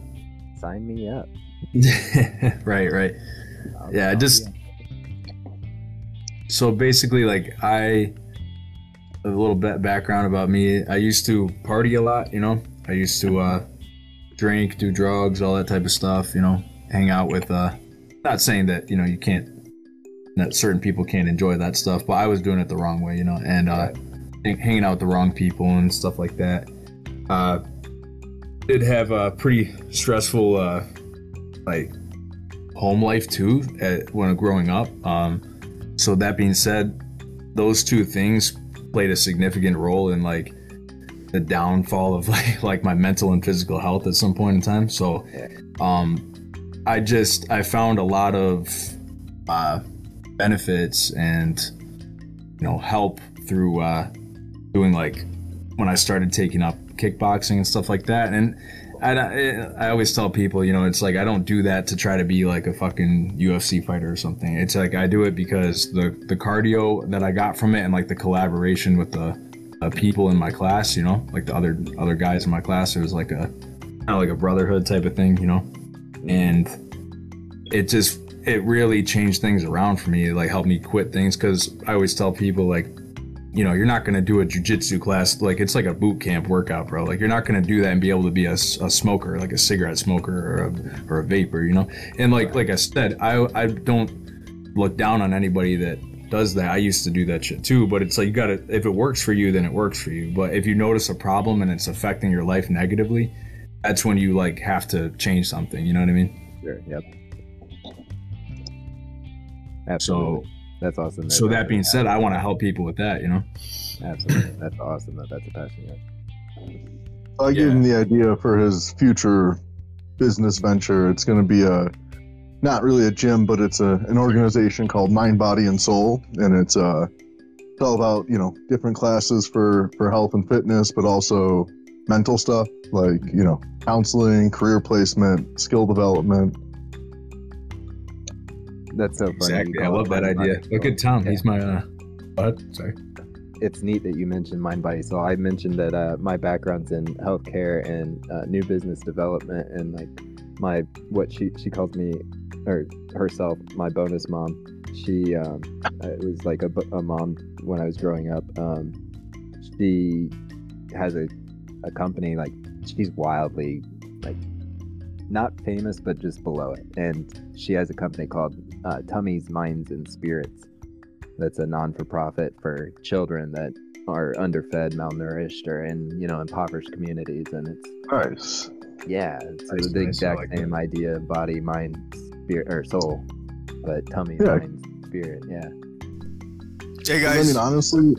Sign me up. right, right. I'll- Yeah, just- So basically, like I, a little bit background about me. I used to party a lot. You know, I used to uh, drink, do drugs, all that type of stuff. You know, hang out with. Uh, not saying that you know you can't. That certain people can't enjoy that stuff, but I was doing it the wrong way. You know, and uh, hanging out with the wrong people and stuff like that. Uh, did have a pretty stressful, uh, like home life too at, when growing up. Um, so that being said, those two things played a significant role in like the downfall of like like my mental and physical health at some point in time. So um I just I found a lot of uh benefits and you know help through uh doing like when I started taking up kickboxing and stuff like that and I, I always tell people, you know, it's like I don't do that to try to be like a fucking UFC fighter or something. It's like I do it because the the cardio that I got from it and like the collaboration with the uh, people in my class, you know, like the other other guys in my class, it was like a kind of like a brotherhood type of thing, you know, and it just it really changed things around for me. It, like helped me quit things because I always tell people like you know, you're not going to do a jujitsu class like it's like a boot camp workout, bro. Like you're not going to do that and be able to be a, a smoker, like a cigarette smoker or a, or a vaper, you know. And like like I said, I I don't look down on anybody that does that. I used to do that shit too, but it's like you got to if it works for you, then it works for you. But if you notice a problem and it's affecting your life negatively, that's when you like have to change something. You know what I mean? Sure. Yep. So Absolutely. That's awesome. So that being said, I want to help people with that. You know. Absolutely, that's awesome. That that's a passion. Yeah. I gave Yeah. him the idea for his future business venture. It's going to be a not really a gym, but it's a an organization called Mind, Body, and Soul, and it's uh it's all about you know different classes for for health and fitness, but also mental stuff like you know counseling, career placement, skill development. That's so funny. Exactly. I love that idea. body, A good soul. Tom. Yeah. He's my. uh What? Sorry. it's neat that you mentioned mind body soul i mentioned that uh, my background's in healthcare and uh, new business development and like my what she she calls me or herself my bonus mom she um it was like a, a mom when i was growing up um she has a, a company like she's wildly like not famous but just below it and she has a company called uh, tummies minds and spirits that's a non-for-profit for children that are underfed, malnourished, or in you know impoverished communities, and it's Nice. yeah, it's Nice, the nice, exact like same idea: body, mind, spirit, or soul, but tummy, Yeah. mind, spirit. Yeah, Hey I guys. mean, honestly,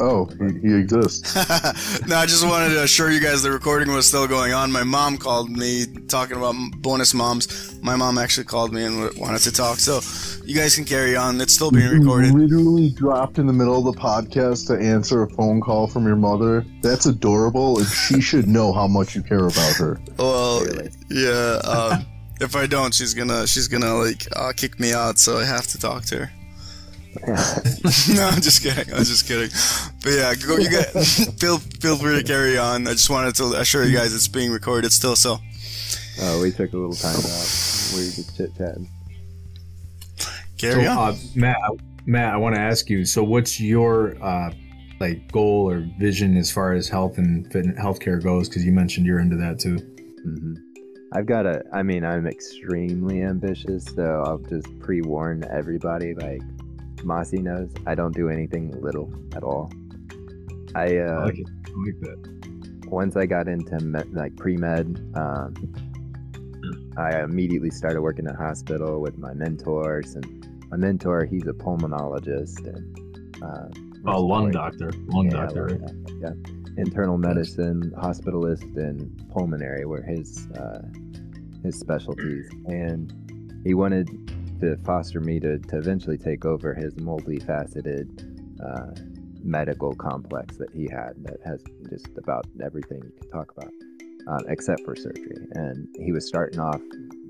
oh, he, he exists. no, I just wanted to assure you guys the recording was still going on. My mom called me talking about bonus moms. My mom actually called me and wanted to talk. So you guys can carry on. It's still being You recorded. literally dropped in the middle of the podcast to answer a phone call from your mother. That's adorable, and she should know how much you care about her. Well, Clearly. yeah. Um, if I don't, she's gonna she's gonna like uh, kick me out. So I have to talk to her. no, I'm just kidding. I'm just kidding. But yeah, go, you guys feel feel free to carry on. I just wanted to assure you guys it's being recorded still. So oh, we took a little time out. We were just chit chatting. carry so, on. uh, Matt, Matt, I want to ask you. So, what's your uh, like goal or vision as far as health and fit healthcare goes? Because you mentioned you're into that too. hmm I've got a. I mean, I'm extremely ambitious, so I'll just pre-warn everybody. Like Mossy knows, I don't do anything little at all. I I uh, like it. I like that. once I got into med, like pre med, um, I immediately started working in a hospital with my mentors. And my mentor, he's a pulmonologist and uh, Oh, lung doctor, lung yeah, doctor. right? yeah. Internal medicine, hospitalist, and pulmonary were his uh, his specialties. And he wanted to foster me to, to eventually take over his multifaceted uh, medical complex that he had that has just about everything you can talk about, um, except for surgery. And he was starting off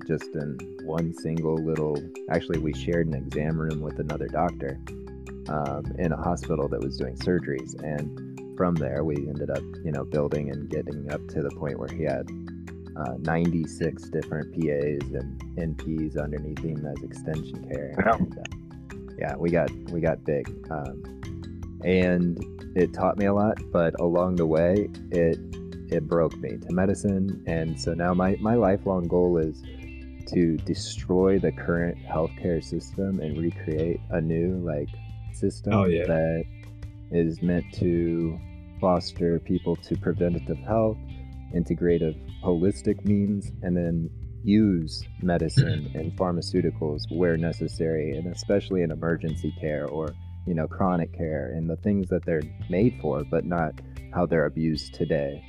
just in one single little. Actually, we shared an exam room with another doctor um, in a hospital that was doing surgeries, and from there we ended up, you know, building and getting up to the point where he had. Uh, 96 different PAs and NPs underneath him as extension care. Yeah. And, uh, yeah, we got we got big. Um, and it taught me a lot but along the way it it broke me to medicine and so now my my lifelong goal is to destroy the current healthcare system and recreate a new like system Oh, yeah. that is meant to foster people to preventative health integrative holistic means and then use medicine and pharmaceuticals where necessary and especially in emergency care or you know chronic care and the things that they're made for but not how they're abused today.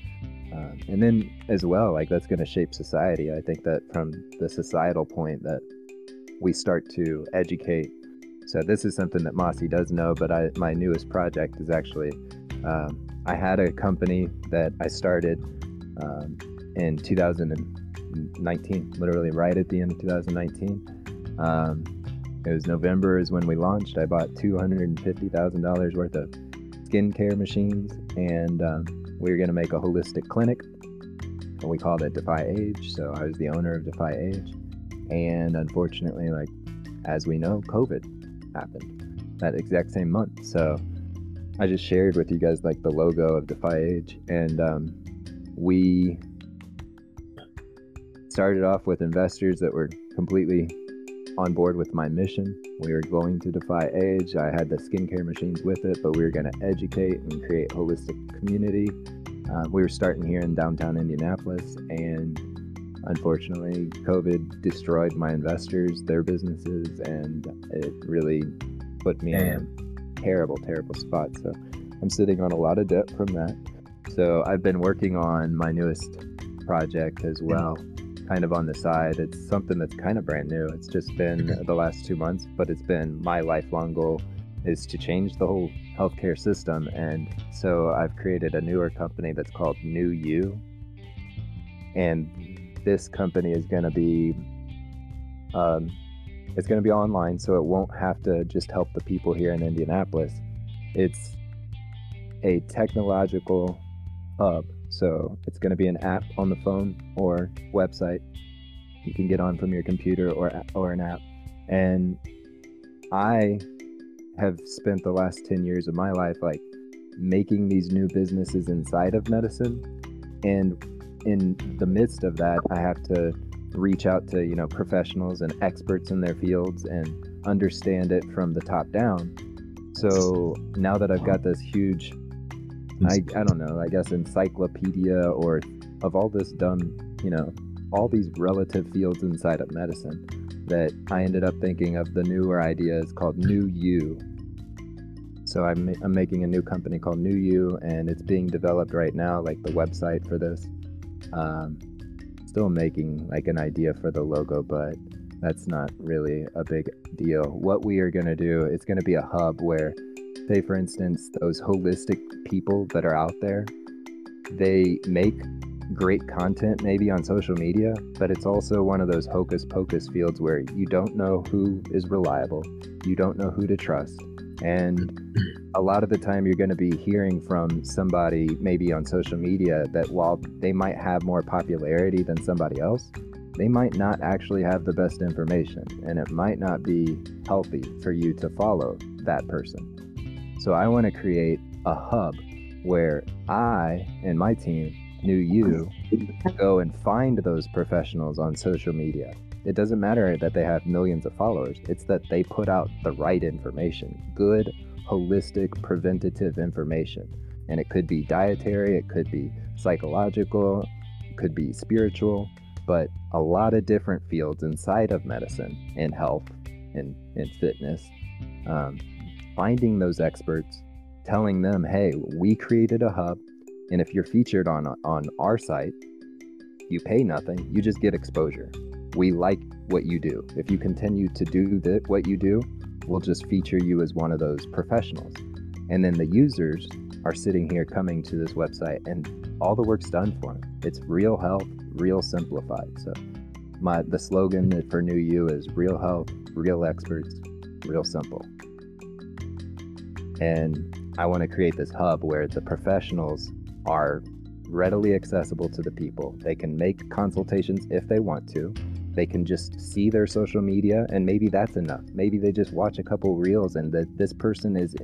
Um, and then as well like that's going to shape society. I think that from the societal point that we start to educate. So this is something that mossy does know but I, my newest project is actually um, i had a company that i started um, in 2019 literally right at the end of 2019 um, it was November is when we launched. I bought two hundred and fifty thousand dollars worth of skincare machines, and um, we were going to make a holistic clinic. And we called it Defy Age. So I was the owner of Defy Age, and unfortunately, like as we know, COVID happened that exact same month. So I just shared with you guys like the logo of Defy Age, and um, we started off with investors that were completely on board with my mission. We were going to defy age. I had the skincare machines with it, but we were going to educate and create holistic community. Uh, we were starting here in downtown Indianapolis, and unfortunately, COVID destroyed my investors, their businesses, and it really put me in a terrible, terrible spot. So I'm sitting on a lot of debt from that. So I've been working on my newest project as well, kind of on the side. It's something that's kind of brand new. It's just been the last two months, but it's been my lifelong goal is to change the whole healthcare system. And so I've created a newer company that's called New You. And this company is going to be um, it's going to be online, so it won't have to just help the people here in Indianapolis. It's a technological hub, so it's going to be an app on the phone or website. You can get on from your computer or or an app. And I have spent the last 10 years of my life like making these new businesses inside of medicine. And in the midst of that i have to reach out to you know professionals and experts in their fields and understand it from the top down. So now that i've got this huge i, I don't know i guess encyclopedia or of all this done you know all these relative fields inside of medicine that i ended up thinking of the newer idea is called new you so I'm, I'm making a new company called new you and it's being developed right now like the website for this um, still making like an idea for the logo, but that's not really a big deal. What we are going to do, it's going to be a hub where, say, for instance, those holistic people that are out there, they make great content maybe on social media, but it's also one of those hocus pocus fields where you don't know who is reliable, you don't know who to trust. And a lot of the time, you're going to be hearing from somebody maybe on social media that while they might have more popularity than somebody else, they might not actually have the best information, and it might not be healthy for you to follow that person. So, I want to create a hub where I and my team, New You, go and find those professionals on social media it doesn't matter that they have millions of followers, it's that they put out the right information, good, holistic, preventative information. And it could be dietary, it could be psychological, it could be spiritual, but a lot of different fields inside of medicine and health and, and fitness. Um, finding those experts, telling them, hey, we created a hub, and if you're featured on on our site, you pay nothing, you just get exposure we like what you do. If you continue to do the, what you do, we'll just feature you as one of those professionals. And then the users are sitting here coming to this website and all the work's done for them. It's real health, real simplified. So my the slogan for New You is real health, real experts, real simple. And I want to create this hub where the professionals are readily accessible to the people. They can make consultations if they want to. They can just see their social media, and maybe that's enough. Maybe they just watch a couple reels and that this person is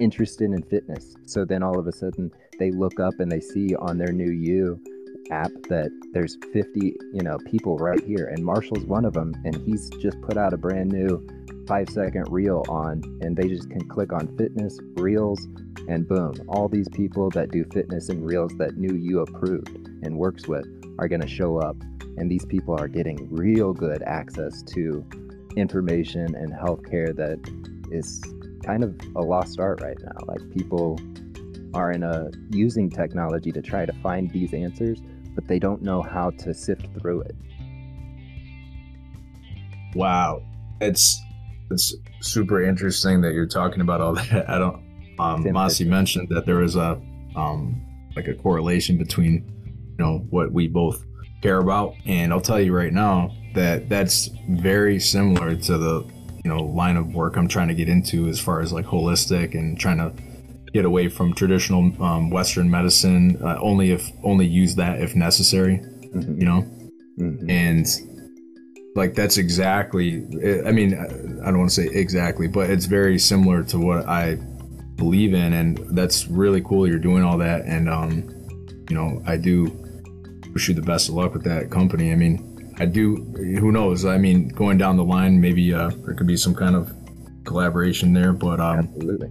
interested in fitness. So then all of a sudden they look up and they see on their new You app that there's 50, you know, people right here, and Marshall's one of them, and he's just put out a brand new five second reel on, and they just can click on fitness reels, and boom, all these people that do fitness and reels that New You approved and works with are going to show up and these people are getting real good access to information and healthcare that is kind of a lost art right now. Like people are in uh, a using technology to try to find these answers, but they don't know how to sift through it. Wow, it's it's super interesting that you're talking about all that. I don't. Um, Masi mentioned that there is a um, like a correlation between you know what we both care about. And I'll tell you right now that that's very similar to the you know line of work I'm trying to get into as far as like holistic and trying to get away from traditional um, Western medicine. Uh, only if only use that if necessary. Mm-hmm. You know, mm-hmm. and like that's exactly. I mean, I don't want to say exactly, but it's very similar to what I believe in, and that's really cool. You're doing all that, and um, you know, I do wish you the best of luck with that company. I mean, I do. Who knows? I mean, going down the line, maybe uh, there could be some kind of collaboration there. But um, absolutely.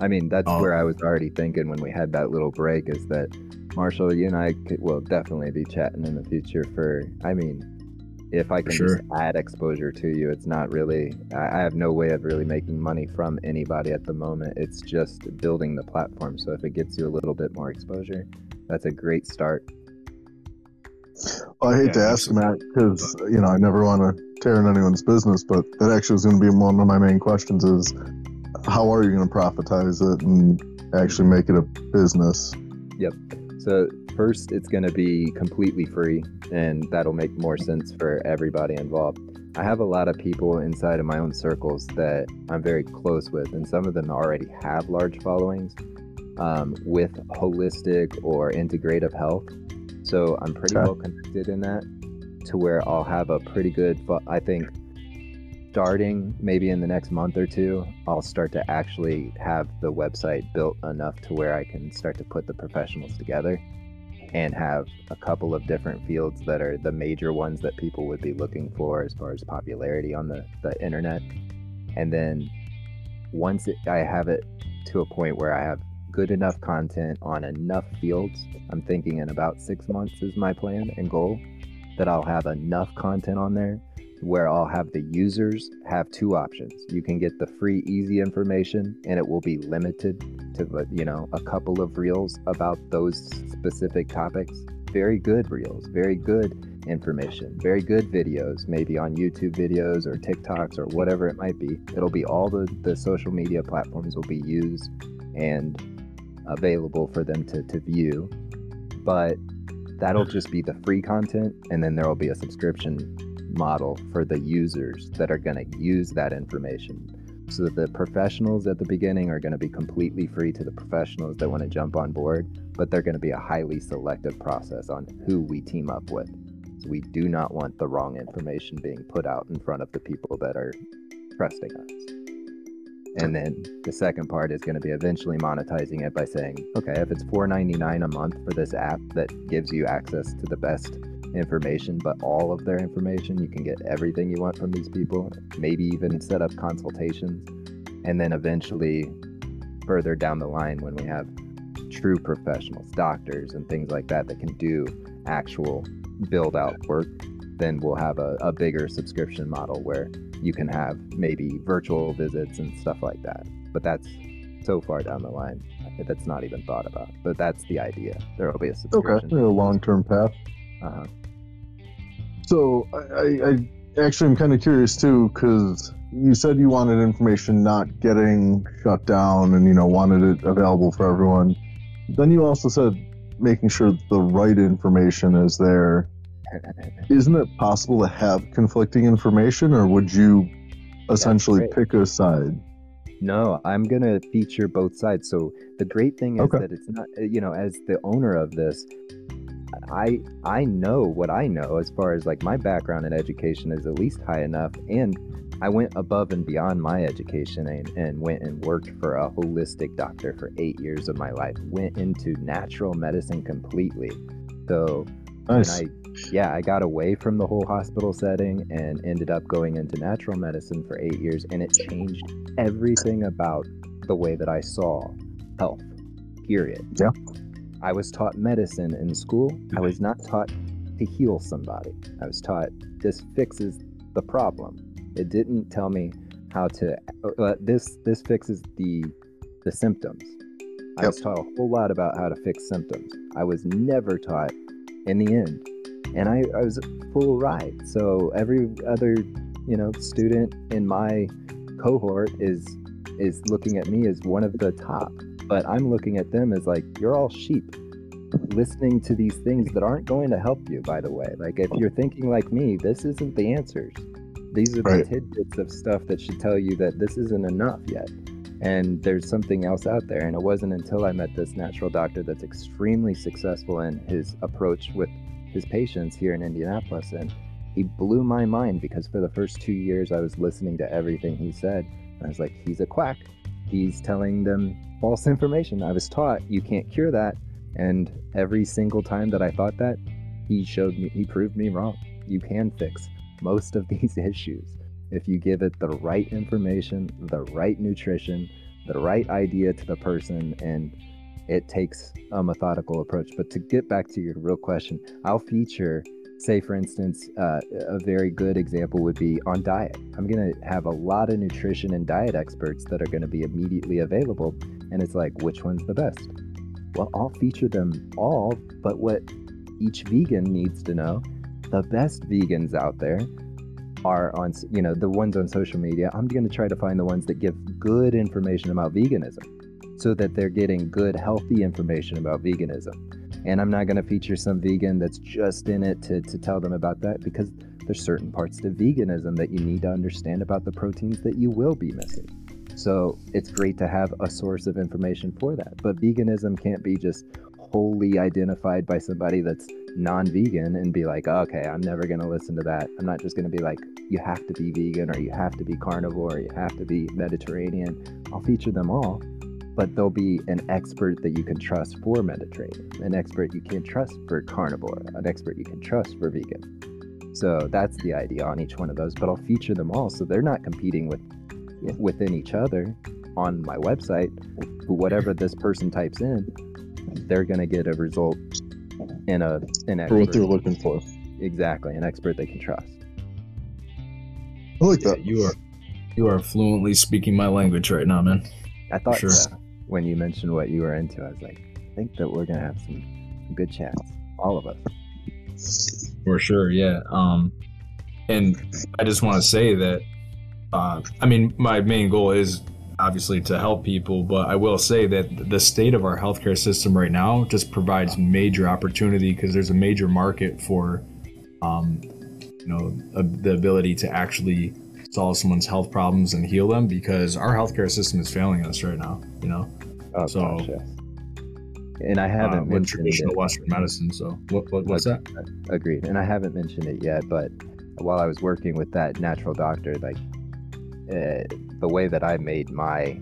I mean, that's uh, where I was already thinking when we had that little break. Is that Marshall? You and I could, will definitely be chatting in the future. For I mean, if I can sure. just add exposure to you, it's not really. I I have no way of really making money from anybody at the moment. It's just building the platform. So if it gets you a little bit more exposure, that's a great start. Well, I hate Yeah, to ask Matt because you know I never want to tear in anyone's business, but that actually was going to be one of my main questions: is how are you going to profitize it and actually make it a business? Yep. So first, it's going to be completely free, and that'll make more sense for everybody involved. I have a lot of people inside of my own circles that I'm very close with, and some of them already have large followings um, with holistic or integrative health. So I'm pretty Okay. well connected in that to where I'll have a pretty good, I think, starting maybe in the next month or two, I'll start to actually have the website built enough to where I can start to put the professionals together and have a couple of different fields that are the major ones that people would be looking for as far as popularity on the, the internet. And then once it, I have it to a point where I have good enough content on enough fields, I'm thinking in about six months is my plan and goal that I'll have enough content on there where I'll have the users have two options. You can get the free, easy information, and it will be limited to, uh, you know, a couple of reels about those specific topics. Very good reels, very good information, very good videos, maybe on YouTube videos or TikToks or whatever it might be. It'll be all the, the social media platforms will be used and available for them to, to view. But that'll just be the free content, and then there will be a subscription model for the users that are going to use that information. So the professionals at the beginning are going to be completely free to the professionals that want to jump on board, but they're going to be a highly selective process on who we team up with. So we do not want the wrong information being put out in front of the people that are trusting us. And then the second part is going to be eventually monetizing it by saying, okay, if it's $4.99 a month for this app that gives you access to the best information, but all of their information. You can get everything you want from these people, maybe even set up consultations. And then eventually, further down the line, when we have true professionals, doctors, and things like that that can do actual build out work, then we'll have a, a bigger subscription model where you can have maybe virtual visits and stuff like that. But that's so far down the line that's not even thought about. But that's the idea. There will be a subscription. Okay, a long term path. Uh-huh. So I, I, actually am kind of curious too, because you said you wanted information not getting shut down, and you know wanted it available for everyone. Then you also said making sure the right information is there. Isn't it possible to have conflicting information, or would you essentially pick a side? No, I'm gonna feature both sides. So the great thing is Okay. that it's not, you know, as the owner of this, I I know what I know as far as like my background in education is at least high enough, and I went above and beyond my education and, and went and worked for a holistic doctor for eight years of my life. Went into natural medicine completely. So Nice. and I yeah, I got away from the whole hospital setting and ended up going into natural medicine for eight years, and it changed everything about the way that I saw health. Period. Yeah. I was taught medicine in school. I was not taught to heal somebody. I was taught this fixes the problem. It didn't tell me how to. Uh, this this fixes the the symptoms. I was taught a whole lot about how to fix symptoms. I was never taught in the end and I, I was full ride so every other you know student in my cohort is is looking at me as one of the top but i'm looking at them as like you're all sheep listening to these things that aren't going to help you by the way. Like if you're thinking like me this isn't the answers. These are Right. the tidbits of stuff that should tell you that this isn't enough yet. And there's something else out there. And it wasn't until i met this natural doctor that's extremely successful in his approach with his patients here in indianapolis and he blew my mind because for the first two years i was listening to everything he said. And i was like he's a quack. He's telling them false information. I was taught you can't cure that. And every single time that i thought that he showed me he proved me wrong. You can fix most of these issues if you give it the right information, the right nutrition, the right idea to the person, and it takes a methodical approach. But to get back to your real question, I'll feature say for instance uh, a very good example would be on diet. I'm going to have a lot of nutrition and diet experts that are going to be immediately available and it's like which one's the best? Well i'll feature them all but what each vegan needs to know the best vegans out there are on you know the ones on social media. I'm going to try to find the ones that give good information about veganism so that they're getting good healthy information about veganism. And I'm not going to feature some vegan that's just in it to, to tell them about that because there's certain parts to veganism that you need to understand about the proteins that you will be missing. So it's great to have a source of information for that. But veganism can't be just wholly identified by somebody that's non vegan and be like, okay, I'm never going to listen to that. I'm not just going to be like, you have to be vegan or you have to be carnivore or you have to be Mediterranean. I'll feature them all but there'll be an expert that you can trust for Mediterranean, an expert you can trust for carnivore, an expert you can trust for vegan. So that's the idea on each one of those, but I'll feature them all so they're not competing with within each other on my website. Whatever this person types in, they're going to get a result in a an expert. For what they're looking for. Exactly, an expert they can trust. I like that. You are you are fluently speaking my language right now, man. I thought Sure. uh, when you mentioned what you were into, I was like, I think that we're gonna have some good chats, all of us. For sure, yeah. Um, and I just want to say that, uh, I mean, my main goal is obviously to help people, but I will say that the state of our healthcare system right now just provides major opportunity because there's a major market for, um, you know, a, the ability to actually solve someone's health problems and heal them because our healthcare system is failing us right now. You know, Oh So- gosh, yes. And I uh, haven't with mentioned traditional it. Western medicine. So, what, what what's that? Agreed. And I haven't mentioned it yet, but while I was working with that natural doctor, like uh, the way that I made my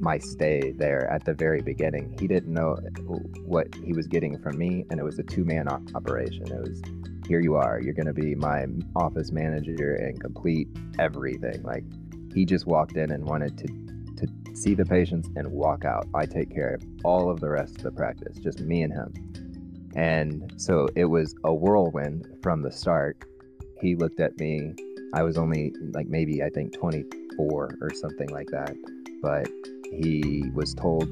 my stay there at the very beginning, he didn't know what he was getting from me, and it was a two man operation. It was here you are, you're going to be my office manager and complete everything. Like he just walked in and wanted to to see the patients and walk out. I take care of all of the rest of the practice, just me and him. And so it was a whirlwind from the start. He looked at me. I was only like maybe I think 24 or something like that, but he was told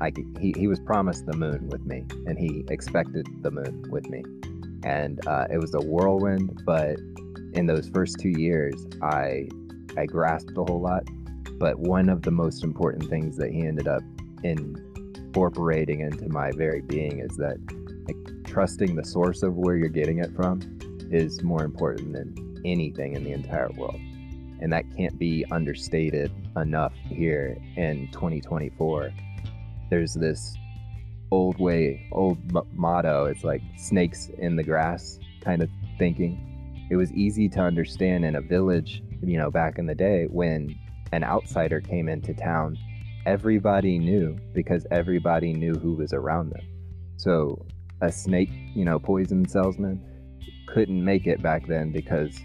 I could, he he was promised the moon with me, and he expected the moon with me, and uh, it was a whirlwind. But in those first two years, I I grasped a whole lot. But one of the most important things that he ended up incorporating into my very being is that like trusting the source of where you're getting it from is more important than anything in the entire world. And that can't be understated enough here in 2024 there's this old way old m- motto it's like snakes in the grass kind of thinking. It was easy to understand in a village you know back in the day when an outsider came into town. Everybody knew because everybody knew who was around them. So a snake you know poison salesman couldn't make it back then because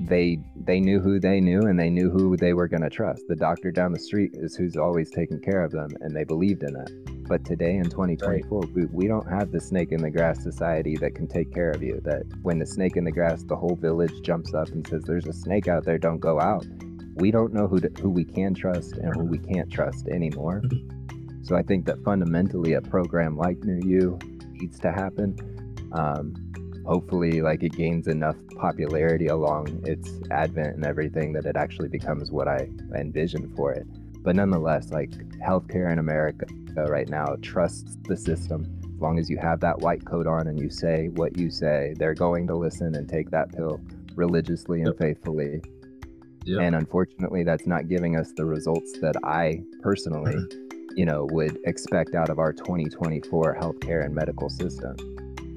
they they knew who they knew and they knew who they were going to trust. The doctor down the street is who's always taking care of them and they believed in that. But today in 2024 we, we don't have the snake in the grass society that can take care of you that when the snake in the grass the whole village jumps up and says there's a snake out there don't go out. We don't know who to, who we can trust and who we can't trust anymore. So i think that fundamentally a program like New You needs to happen. Um, hopefully like it gains enough popularity along its advent and everything that it actually becomes what i envision for it but nonetheless like healthcare in america right now trusts the system as long as you have that white coat on and you say what you say they're going to listen and take that pill religiously and Yep. faithfully Yep. and unfortunately that's not giving us the results that i personally you know would expect out of our 2024 healthcare and medical system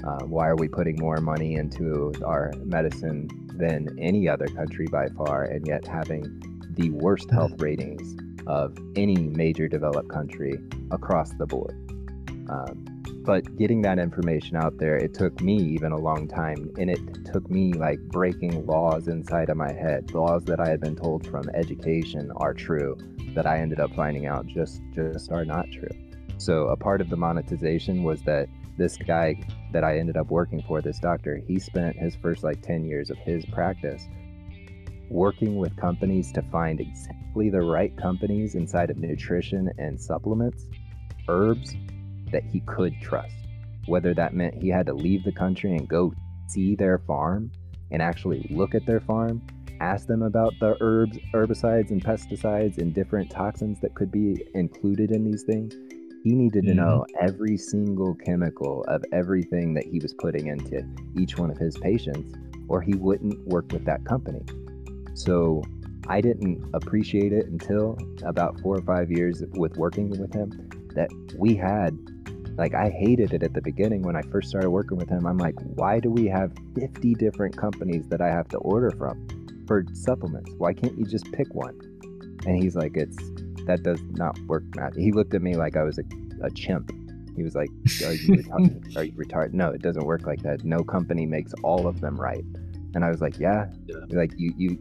uh, why are we putting more money into our medicine than any other country by far and yet having the worst health ratings of any major developed country across the board? Um, but getting that information out there it took me even a long time and it took me like breaking laws inside of my head. Laws that i had been told from education are true that i ended up finding out just just are not true. So a part of the monetization was that this guy that I ended up working for, this doctor, he spent his first like 10 years of his practice working with companies to find exactly the right companies inside of nutrition and supplements, herbs that he could trust. Whether that meant he had to leave the country and go see their farm and actually look at their farm, ask them about the herbs, herbicides, and pesticides and different toxins that could be included in these things. He needed to mm-hmm. know every single chemical of everything that he was putting into each one of his patients, or he wouldn't work with that company. So I didn't appreciate it until about four or five years with working with him that we had like I hated it at the beginning when I first started working with him. I'm like, why do we have 50 different companies that I have to order from for supplements? Why can't you just pick one? And he's like, it's that does not work, Matt. He looked at me like I was a, a chimp. He was like, are you, retarded? are you retarded? No, it doesn't work like that. No company makes all of them right. And I was like, yeah. Yeah. Like you, you,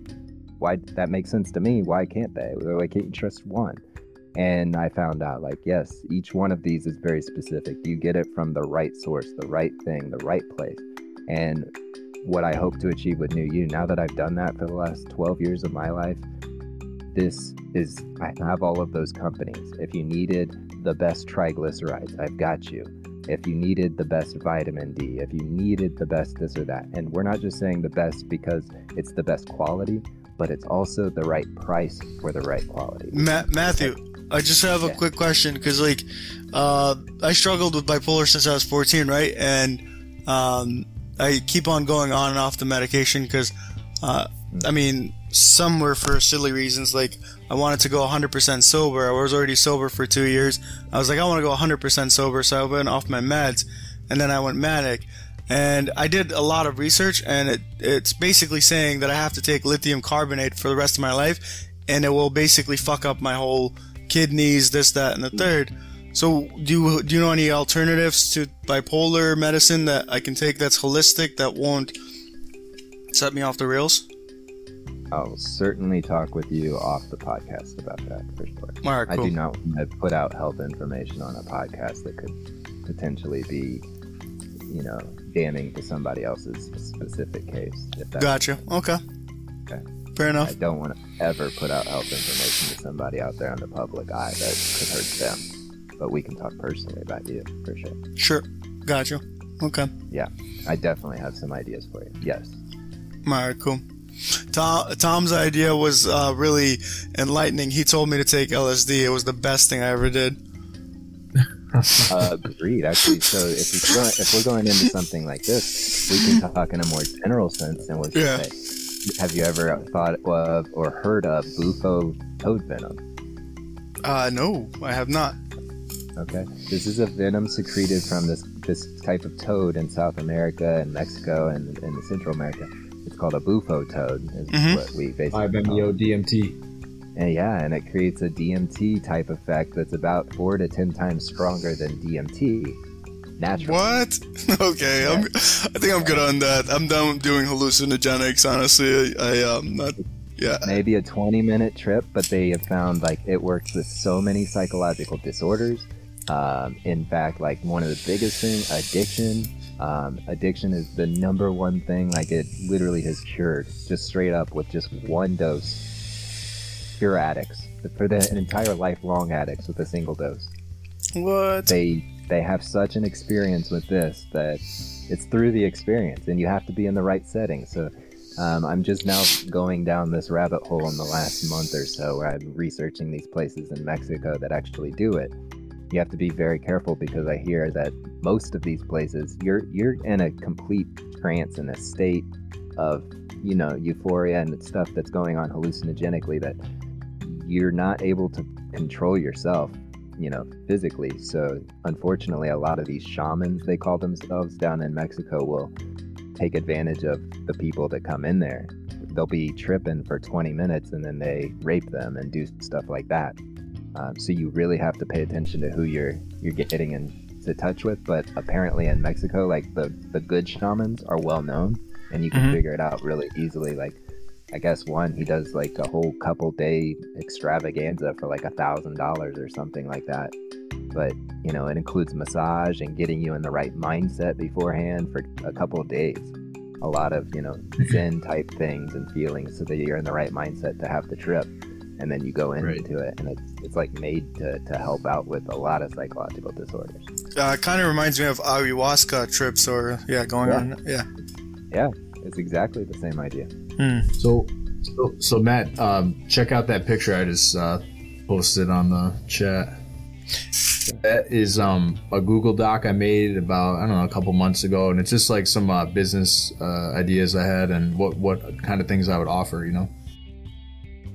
why that makes sense to me. Why can't they? Why can't you trust one? And I found out, like, yes, each one of these is very specific. You get it from the right source, the right thing, the right place. And what I hope to achieve with New You, now that I've done that for the last 12 years of my life, this is, I have all of those companies. If you needed the best triglycerides, I've got you. If you needed the best vitamin D, if you needed the best this or that. And we're not just saying the best because it's the best quality, but it's also the right price for the right quality. Ma- Matthew, I just have a Yeah. quick question because, like, uh, I struggled with bipolar since I was 14, right? And um, I keep on going on and off the medication because, uh, I mean, some were for silly reasons. Like, I wanted to go 100% sober. I was already sober for two years. I was like, I want to go 100% sober, so I went off my meds, and then I went manic. And I did a lot of research, and it, it's basically saying that I have to take lithium carbonate for the rest of my life, and it will basically fuck up my whole kidneys, this, that, and the third. So, do you, do you know any alternatives to bipolar medicine that I can take that's holistic that won't set me off the rails? I'll certainly talk with you off the podcast about that for sure. Right, I do not want to put out health information on a podcast that could potentially be, you know, damning to somebody else's specific case. If that Gotcha. Okay. Okay. Fair enough. I don't want to ever put out health information to somebody out there in the public eye that could hurt them. But we can talk personally about you for sure. Sure. Gotcha. Okay. Yeah. I definitely have some ideas for you. Yes. All right, cool. Tom, Tom's idea was uh, really enlightening. He told me to take LSD. It was the best thing I ever did. Uh, agreed. Actually, so if we're going, if we're going into something like this, we can talk in a more general sense. And we'll just Yeah. say, have you ever thought of or heard of bufo toad venom? Uh, no, I have not. Okay, this is a venom secreted from this this type of toad in South America and Mexico and in Central America. It's called a bufo toad. Is Mhm. what we basically 5-MeO DMT. And yeah, and it creates a DMT type effect that's about four to ten times stronger than DMT. Naturally. What? okay, I'm, I think I'm good on that. I'm done doing hallucinogenics. Honestly, I, I um not. Yeah. Maybe a 20 minute trip, but they have found like it works with so many psychological disorders. Um, in fact, like one of the biggest thing, addiction. Um, addiction is the number one thing. Like it literally has cured just straight up with just one dose. Pure addicts for the entire lifelong addicts with a single dose. What? they they have such an experience with this that it's through the experience and you have to be in the right setting so um, i'm just now going down this rabbit hole in the last month or so where i'm researching these places in mexico that actually do it you have to be very careful because i hear that most of these places you're you're in a complete trance in a state of you know euphoria and stuff that's going on hallucinogenically that you're not able to control yourself you know, physically. So unfortunately, a lot of these shamans, they call themselves down in Mexico, will take advantage of the people that come in there. They'll be tripping for 20 minutes and then they rape them and do stuff like that. Um, so you really have to pay attention to who you're you're getting into touch with. But apparently in Mexico, like the the good shamans are well known, and you can Mhm. figure it out really easily. Like I guess one he does like a whole couple day extravaganza for like a thousand dollars or something like that. But you know, it includes massage and getting you in the right mindset beforehand for a couple of days. A lot of, you know, Zen type things and feelings so that you're in the right mindset to have the trip. And then you go into Right. it and it's it's like made to, to help out with a lot of psychological disorders. Uh, it kind of reminds me of ayahuasca trips, or yeah, going Yeah. on. Yeah. Yeah it's exactly the same idea. Hmm. So, so, so Matt, um, check out that picture I just uh, posted on the chat. That is um, a Google Doc I made about I don't know a couple months ago, and it's just like some uh, business uh, ideas I had and what what kind of things I would offer. You know.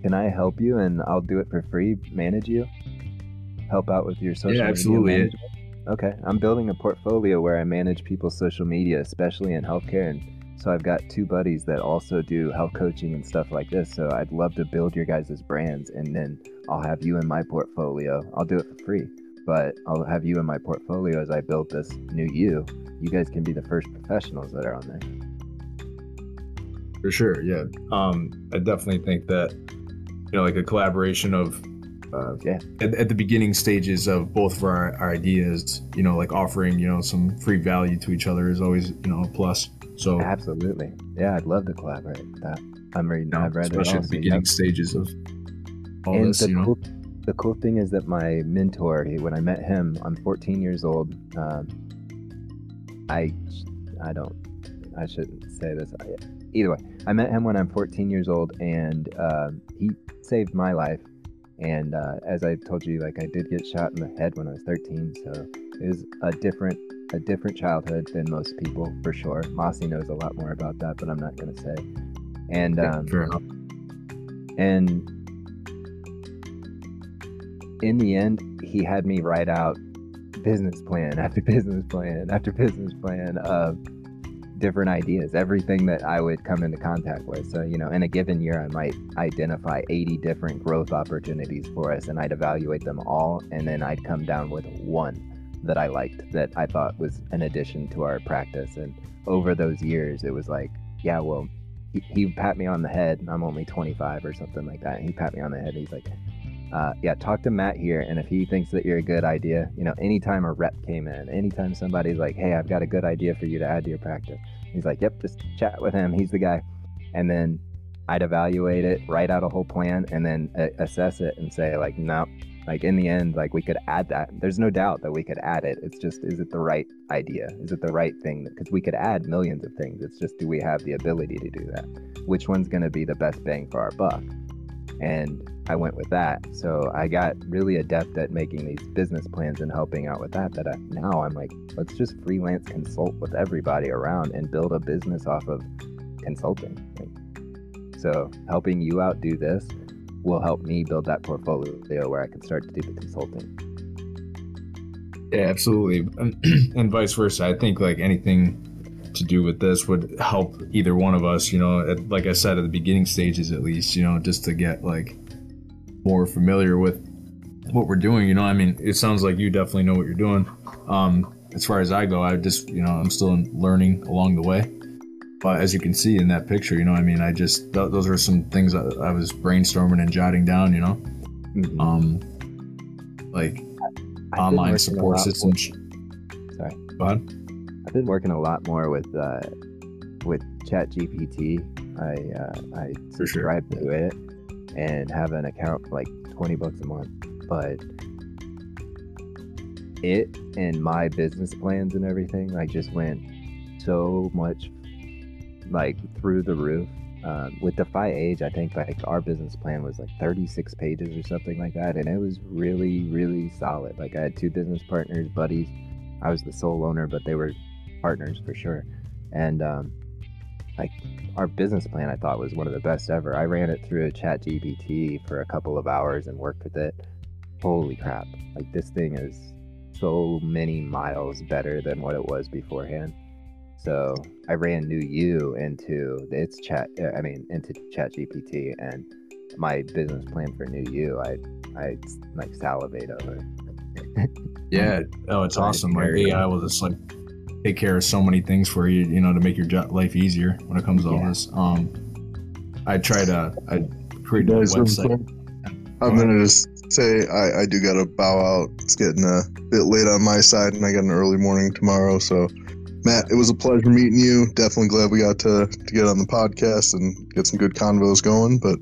Can I help you and I'll do it for free, manage you? Help out with your social media. Yeah, absolutely. Okay. I'm building a portfolio where I manage people's social media, especially in healthcare. And so I've got two buddies that also do health coaching and stuff like this. So I'd love to build your guys' brands and then I'll have you in my portfolio. I'll do it for free, but I'll have you in my portfolio as I build this New You. You guys can be the first professionals that are on there. For sure, yeah. Um, I definitely think that you know, like a collaboration of uh, Yeah. at, at the beginning stages of both of our, our ideas, you know, like offering you know some free value to each other is always you know a plus. So Absolutely. Yeah, I'd love to collaborate with that. I'm reading, know, I've read especially all. at the so beginning yep. stages of all and this, the you know. cool, the cool thing is that my mentor, he- when I met him, I'm 14 years old. Um, I, I don't, I shouldn't say this. I- Either way, I met him when I'm 14 years old, and um, he saved my life. And uh, as I told you, like I did get shot in the head when I was 13, so it was a different, a different childhood than most people for sure. Mossy knows a lot more about that, but I'm not gonna say. And um, fair enough. and in the end, he had me write out business plan after business plan after business plan of different ideas, everything that I would come into contact with. So, you know, in a given year, I might identify 80 different growth opportunities for us and I'd evaluate them all. And then I'd come down with one that I liked that I thought was an addition to our practice. And over those years, it was like, yeah, well, he, he pat me on the head. I'm only 25 or something like that. And he pat me on the head. He's like, uh, yeah, talk to Matt here. And if he thinks that you're a good idea, you know, anytime a rep came in, anytime somebody's like, hey, I've got a good idea for you to add to your practice, he's like, yep, just chat with him. He's the guy. And then I'd evaluate it, write out a whole plan, and then uh, assess it and say, like, no, like in the end, like we could add that. There's no doubt that we could add it. It's just, is it the right idea? Is it the right thing? Because we could add millions of things. It's just, do we have the ability to do that? Which one's going to be the best bang for our buck? And I went with that. So I got really adept at making these business plans and helping out with that. That I, now I'm like, let's just freelance consult with everybody around and build a business off of consulting. So helping you out do this will help me build that portfolio where I can start to do the consulting. Yeah, absolutely, and, and vice versa. I think like anything to do with this would help either one of us. You know, at, like I said at the beginning stages, at least, you know, just to get like more familiar with what we're doing. You know, I mean, it sounds like you definitely know what you're doing. Um, as far as I go, I just, you know, I'm still learning along the way. But as you can see in that picture, you know, I mean, I just th- those are some things that I was brainstorming and jotting down. You know, Mhm. um, like I've online support systems. Sorry. Go ahead. I've been working a lot more with uh, with ChatGPT. I uh, I For sure. subscribe to it and have an account for like twenty bucks a month. But it and my business plans and everything like just went so much like through the roof. Um, with Defy Age, I think like our business plan was like 36 pages or something like that, and it was really, really solid. Like I had two business partners, buddies. I was the sole owner, but they were partners for sure. And um, like our business plan, I thought was one of the best ever. I ran it through a Chat GPT for a couple of hours and worked with it. Holy crap! Like this thing is so many miles better than what it was beforehand. So I ran New You into its chat. I mean, into Chat GPT, and my business plan for New You, I I like salivate over. Yeah. Oh, it's awesome. Like AI will just like take care of so many things for you, you know, to make your jo- life easier when it comes to all this. Um, I try to, I You created a guys, real website. quick, I'm gonna just say I, I do got to bow out. It's getting a bit late on my side, and I got an early morning tomorrow. So, Matt, it was a pleasure meeting you. Definitely glad we got to, to get on the podcast and get some good convos going. But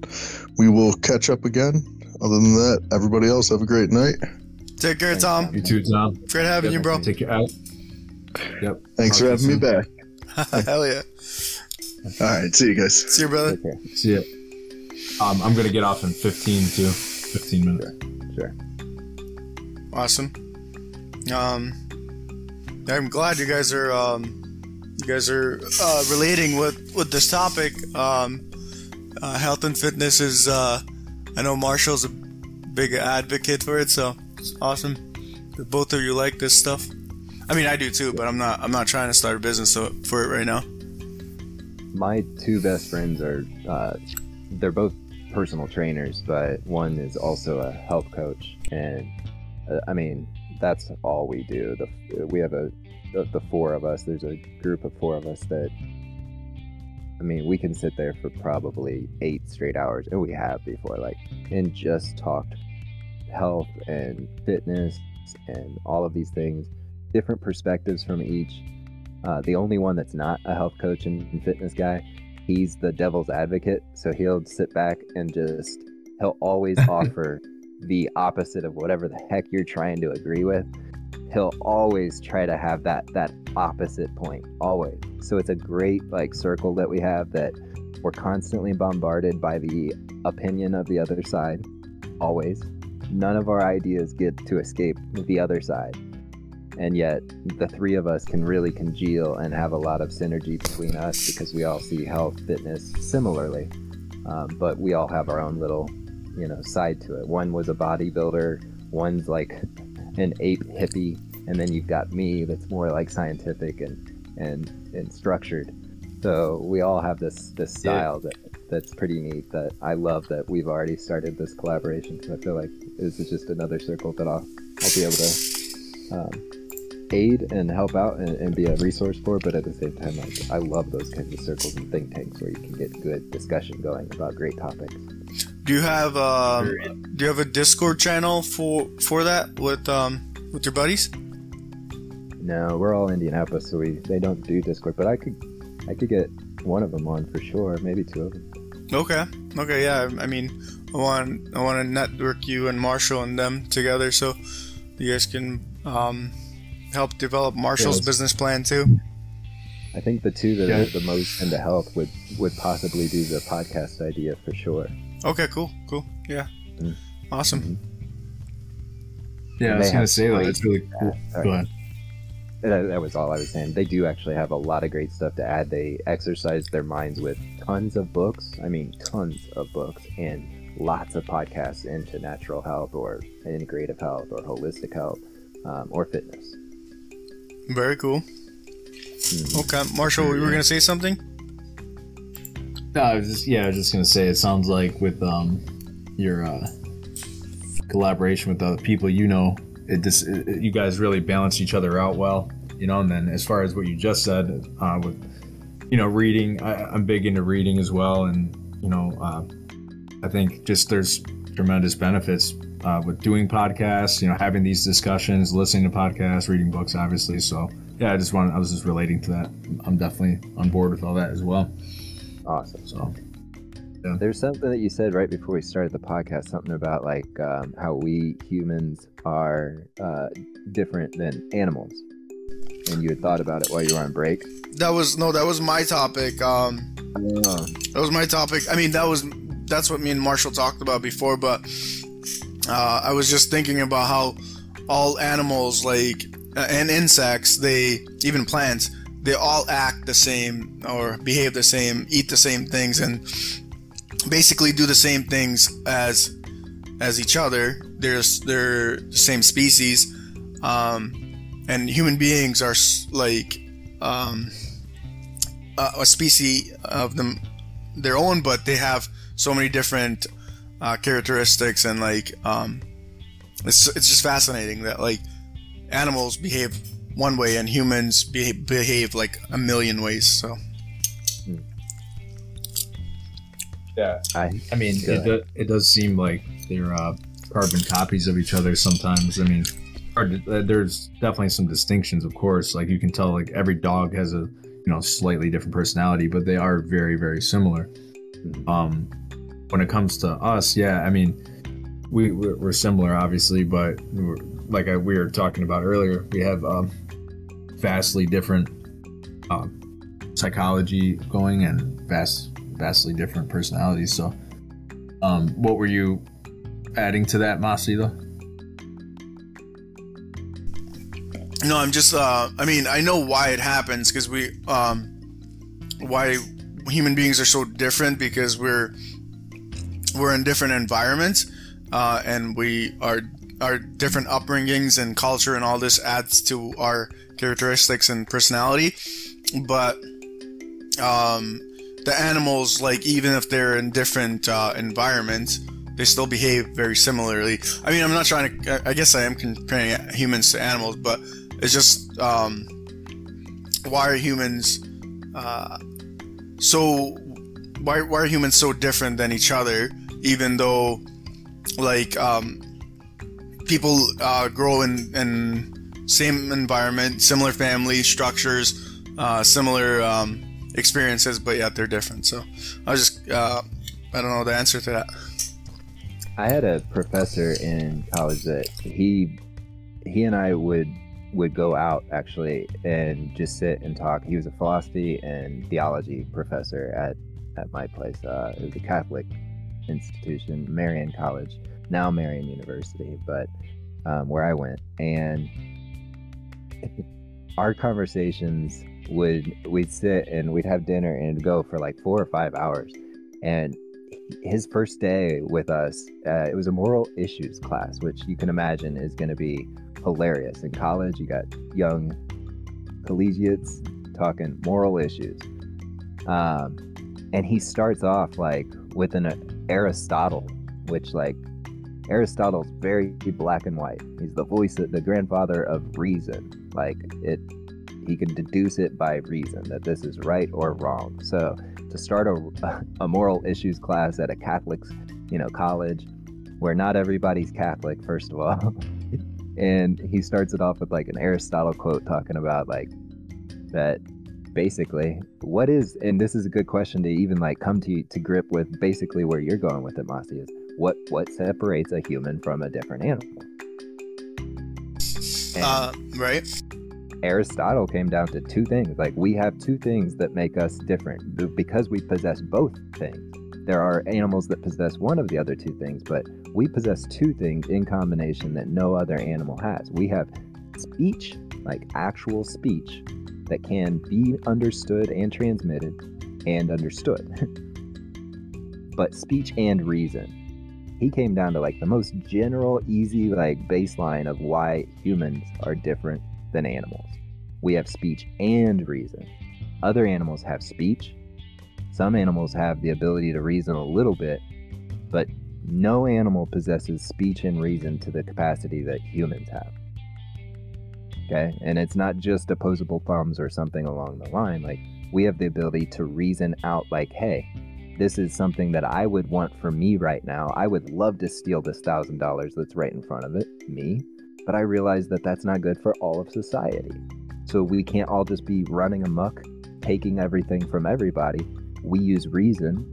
we will catch up again. Other than that, everybody else have a great night. Take care, Tom. You too, Tom. Great having you, bro. Take care. Uh, Yep. Thanks Talk for to you having me back. Hell yeah. All right, see you guys. See you, brother. Take. See ya. Um, I'm gonna get off in 15 too. 15 minutes. Sure. Awesome. Um, I'm glad you guys are um, you guys are uh, relating with with this topic. Um, uh, health and fitness is. Uh, I know Marshall's a big advocate for it, so it's awesome that both of you like this stuff. I mean, I do too, but I'm not. I'm not trying to start a business for it right now. My two best friends are, uh, they're both personal trainers, but one is also a health coach. And uh, I mean, that's all we do. The, we have a, the, the four of us, there's a group of four of us that, I mean, we can sit there for probably eight straight hours, and we have before, like, and just talked health and fitness and all of these things, different perspectives from each. Uh, the only one that's not a health coach and fitness guy, he's the devil's advocate. So he'll sit back and just, he'll always offer the opposite of whatever the heck you're trying to agree with. He'll always try to have that that opposite point, always. So it's a great like circle that we have that we're constantly bombarded by the opinion of the other side, always. None of our ideas get to escape the other side and yet the three of us can really congeal and have a lot of synergy between us because we all see health fitness similarly. Um, but we all have our own little you know side to it. One was a bodybuilder one's like an ape hippie and then you've got me that's more like scientific and and and structured. So we all have this this Yeah. style that that's pretty neat that i love that we've already started this collaboration. Because i feel like this is just another circle that i'll i'll be able to um, aid and help out and, and be a resource for, but at the same time, like, I love those kinds of circles and think tanks where you can get good discussion going about great topics. Do you have um, do you have a Discord channel for for that with um with your buddies? No, we're all Indianapolis, so we they don't do Discord, but I could I could get one of them on for sure, maybe two of them. Okay. Okay. Yeah. I mean, I want I want to network you and Marshall and them together so you guys can um, help develop Marshall's Yes. business plan too. I think the two that Yeah. are the most into health would would possibly do the podcast idea for sure. Okay. Cool. Cool. Yeah. Mm. Awesome. Yeah, I was gonna say that. great- It's really cool. Sorry. Go ahead. That, that was all I was saying. They do actually have a lot of great stuff to add. They exercise their minds with tons of books. I mean, tons of books and lots of podcasts into natural health or integrative health or holistic health um, or fitness. Very cool. Mhm. Okay, Marshall, you were gonna say something? No, I was just yeah, I was just gonna say it sounds like with um your uh, collaboration with other people you know, it just it, you guys really balance each other out well, you know. And then as far as what you just said, uh, with you know reading, I, I'm big into reading as well, and you know, uh, I think just there's tremendous benefits uh, with doing podcasts, you know, having these discussions, listening to podcasts, reading books, obviously. So yeah, I just wanted, I was just relating to that. I'm definitely on board with all that as well. Awesome. So There's something that you said right before we started the podcast, something about like um, how we humans are uh, different than animals. And you had thought about it while you were on break. That was no, that was my topic. Um, Oh, that was my topic. I mean, that was that's what me and Marshall talked about before. But uh, I was just thinking about how all animals, like uh, and insects, they even plants, they all act the same or behave the same, eat the same things, and basically do the same things as as each other. They're they're the same species, um, and human beings are like um, a, a species of them their own, but they have so many different uh, characteristics and like um, it's it's just fascinating that like animals behave one way and humans behave, behave like a million ways. So yeah, I I mean, it, do, it does seem like they're uh, carbon copies of each other sometimes. I mean, hard uh, there's definitely some distinctions, of course. Like you can tell, like every dog has a you know slightly different personality, but they are very very similar. Um, when it comes to us, yeah, I mean, we we're, similar, obviously, but we're, like I, we were talking about earlier, we have um, vastly different um, psychology going and vast vastly different personalities. So, um, what were you adding to that, Masida? No, I'm just. Uh, I mean, I know why it happens because we, um, why human beings are so different because we're we're in different environments, uh, and we are our different upbringings and culture and all this adds to our characteristics and personality. But um, the animals, like even if they're in different uh, environments, they still behave very similarly. I mean, I'm not trying to. I guess I am comparing humans to animals, but it's just um, why are humans uh, so? Why, why are humans so different than each other? Even though, like, um, people uh, grow in, in same environment, similar family structures, uh, similar um, experiences, but yet they're different. So I just uh, I don't know the answer to that. I had a professor in college that he he and I would would go out actually and just sit and talk. He was a philosophy and theology professor at at my place. Uh, it was a Catholic institution, Marian College, now Marian University, but um, where I went, and our conversations would we'd sit and we'd have dinner and go for like four or five hours, and his first day with us, uh, it was a moral issues class, which you can imagine is going to be hilarious. In college, you got young collegiates talking moral issues. Um, and he starts off like with an uh, Aristotle, which like Aristotle's very black and white. He's the voice, of, the grandfather of reason. Like it, he can deduce it by reason that this is right or wrong. So to start a, a moral issues class at a Catholic, you know, college where not everybody's Catholic, first of all. and he starts it off with like an Aristotle quote talking about like that basically what is and this is a good question to even like come to to grip with basically where you're going with it Mossy is what what separates a human from a different animal And- Uh, right? Aristotle came down to two things. Like we have two things that make us different because we possess both things. There are animals that possess one of the other two things, but we possess two things in combination that no other animal has. We have speech, like actual speech, that can be understood and transmitted and understood. but speech and reason. He came down to like the most general, easy, like baseline of why humans are different than animals. We have speech and reason. Other animals have speech. Some animals have the ability to reason a little bit, but no animal possesses speech and reason to the capacity that humans have. Okay? And it's not just opposable thumbs or something along the line. Like, we have the ability to reason out, like, hey, this is something that I would want for me right now. I would love to steal this thousand dollars that's right in front of it, me, but I realize that that's not good for all of society. So we can't all just be running amok, taking everything from everybody. We use reason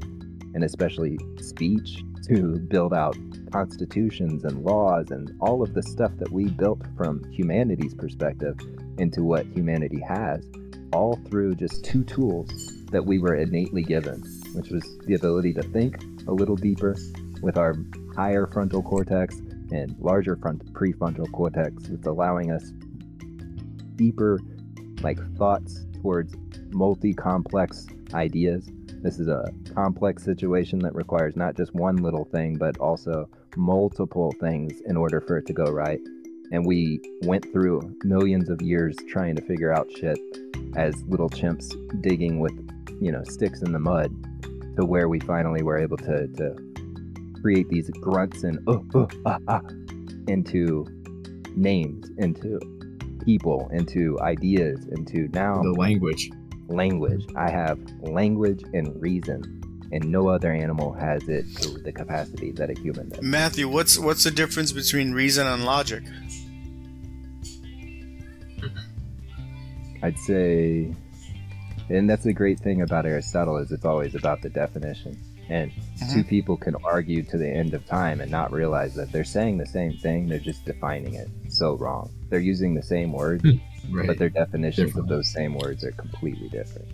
and especially speech to build out constitutions and laws and all of the stuff that we built from humanity's perspective into what humanity has, all through just two tools that we were innately given, which was the ability to think a little deeper with our higher frontal cortex and larger front prefrontal cortex. It's allowing us deeper like thoughts towards multi-complex ideas. This is a complex situation that requires not just one little thing, but also multiple things in order for it to go right. And we went through millions of years trying to figure out shit as little chimps digging with, you know, sticks in the mud to where we finally were able to, to create these grunts and uh, uh, ah, ah, into names, into people, into ideas, into now The language. Language. I have language and reason. and no other animal has it to the capacity that a human does. Matthew, what's what's the difference between reason and logic? I'd say, and that's the great thing about Aristotle is it's always about the definition. And Mm-hmm. two people can argue to the end of time and not realize that they're saying the same thing. They're just defining it so wrong. They're using the same words, Right. but their definitions Different. of those same words are completely different.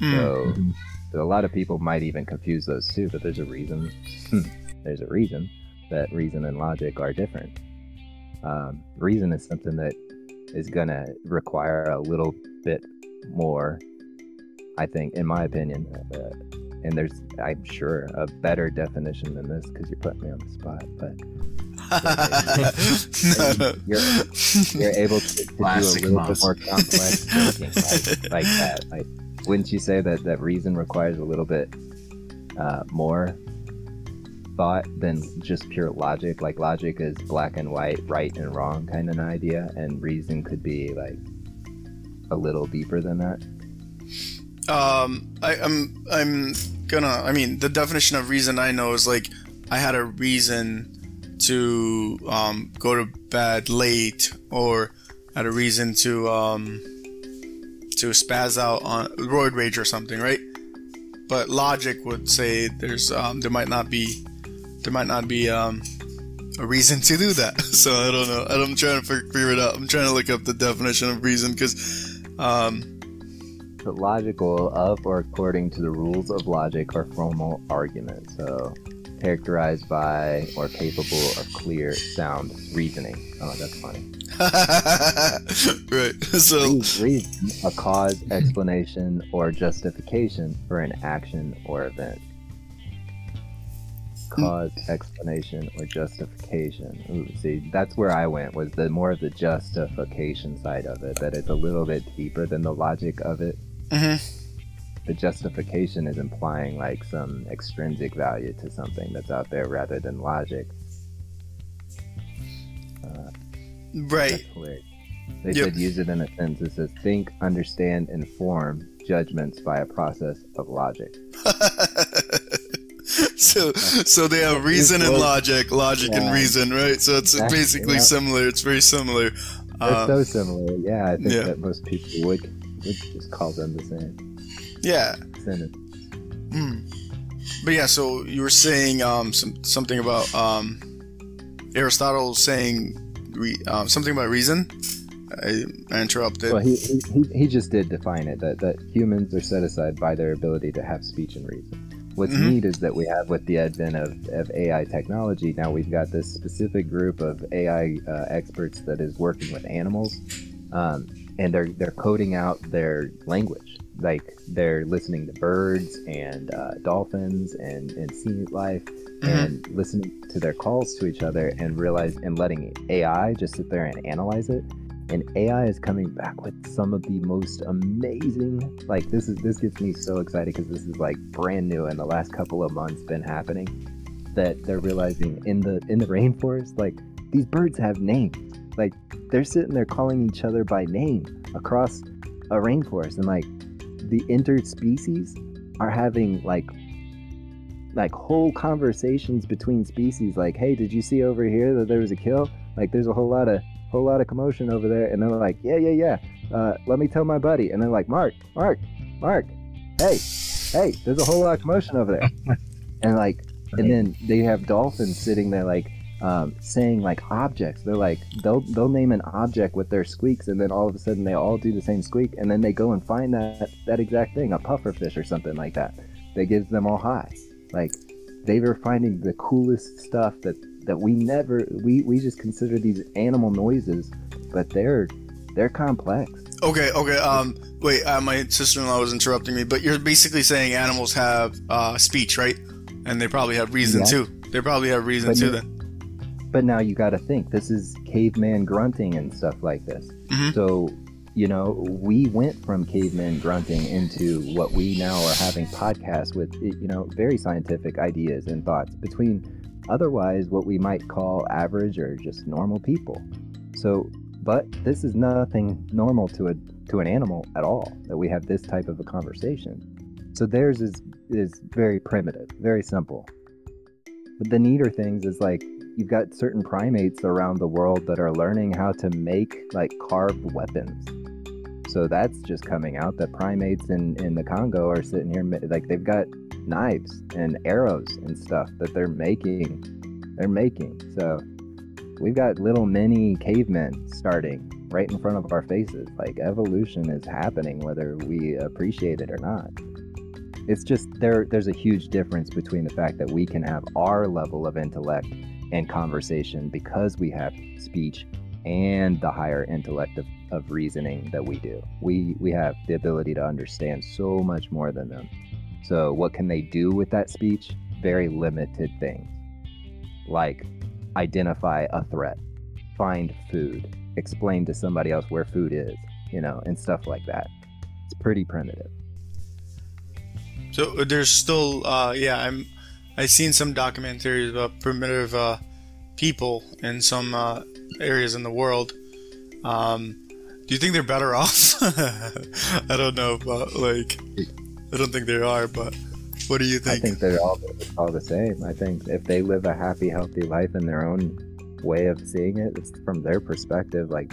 Hmm. So, Mhm. so a lot of people might even confuse those two, but there's a reason. there's a reason that reason and logic are different. Um, reason is something that is gonna require a little bit more, I think, in my opinion. Uh, and there's, I'm sure, a better definition than this because you're putting me on the spot. But no, no. You're- you're able to, to do a Classic little bit more complex thinking like, like that. Like, wouldn't you say that that reason requires a little bit uh, more thought than just pure logic? Like logic is black and white, right and wrong kind of an idea, and reason could be like a little deeper than that. Um, I, I'm I'm gonna. I mean, the definition of reason I know is like I had a reason to um, go to bed late, or had a reason to um, to spaz out on roid rage or something, right? But logic would say there's um, there might not be there might not be um, a reason to do that. So I don't know. I'm trying to figure it out. I'm trying to look up the definition of reason because. Um, But logical of or according to the rules of logic or formal argument. So characterized by or capable of clear, sound reasoning. Oh, that's funny. right. So reason, a cause, explanation, or justification for an action or event. Hmm. Cause, explanation, or justification. Ooh, see, that's where I went. Was the more of the justification side of it? That it's a little bit deeper than the logic of it. Mhm. The justification is implying like some extrinsic value to something that's out there rather than logic. right. That's hilarious. They Yep. said use it in a sentence that says think, understand, inform judgments by a process of logic. so so they have reason and logic, logic and reason, right? So it's Exactly, basically yeah. similar. It's very similar. They're Uh, so similar. Yeah, I think yeah. that most people would would just call them the same yeah. sentence. Mm. But yeah, so you were saying um, some, something about um, Aristotle saying re, um, something about reason. I, I interrupted. Well, he, he, he- just did define it that, that humans are set aside by their ability to have speech and reason. What's Mhm. neat is that we have, with the advent of, of AI technology, now we've got this specific group of AI uh, experts that is working with animals, um, and they're they're coding out their language. Like they're listening to birds and uh, dolphins and and sea life, and listening to their calls to each other, and realize and letting AI just sit there and analyze it. And AI is coming back with some of the most amazing like this is this gets me so excited because this is like brand new in the last couple of months been happening that they're realizing in the in the rainforest like these birds have names like they're sitting there calling each other by name across a rainforest and like the interspecies are having like like whole conversations between species like hey did you see over here that there was a kill? Like there's a whole lot of whole lot of commotion over there. And they're like yeah yeah yeah. Uh, let me tell my buddy. And they're like mark mark mark hey hey there's a whole lot of commotion over there. And like and then they have dolphins sitting there like um, saying like objects they're like they'll they'll name an object with their squeaks and then all of a sudden they all do the same squeak and then they go and find that that exact thing a puffer fish or something like that that gives them all high like they were finding the coolest stuff that that we never we we just consider these animal noises but they're they're complex Okay, okay. Um, wait. Uh, my sister-in-law was interrupting me, but you're basically saying animals have uh, speech, right? And they probably have reason Yeah. too. They probably have reason But too. Then. But now you got to think this is caveman grunting and stuff like this Mhm. so you know we went from caveman grunting into what we now are having podcasts with you know very scientific ideas and thoughts between otherwise what we might call average or just normal people so but this is nothing normal to a to an animal at all that we have this type of a conversation so theirs is is very primitive, very simple. But the neater things is like you've got certain primates around the world that are learning how to make like carved weapons. So that's just coming out that primates in, in the Congo are sitting here like they've got knives and arrows and stuff that they're making. They're making. So we've got little mini cavemen starting right in front of our faces. Like evolution is happening whether we appreciate it or not. It's just there there's a huge difference between the fact that we can have our level of intellect and conversation because we have speech and the higher intellect of, of reasoning that we do. We we have the ability to understand so much more than them. So what can they do with that speech? Very limited things. Like identify a threat, find food, explain to somebody else where food is, you know, and stuff like that. It's pretty primitive. So uh, there's still, uh, yeah, I'm, I've seen some documentaries about primitive uh, people in some uh, areas in the world. Um, do you think they're better off? I don't know, but like, I don't think they are. But what do you think? I think they're all all the same. I think if they live a happy, healthy life in their own way of seeing it, it's from their perspective. Like,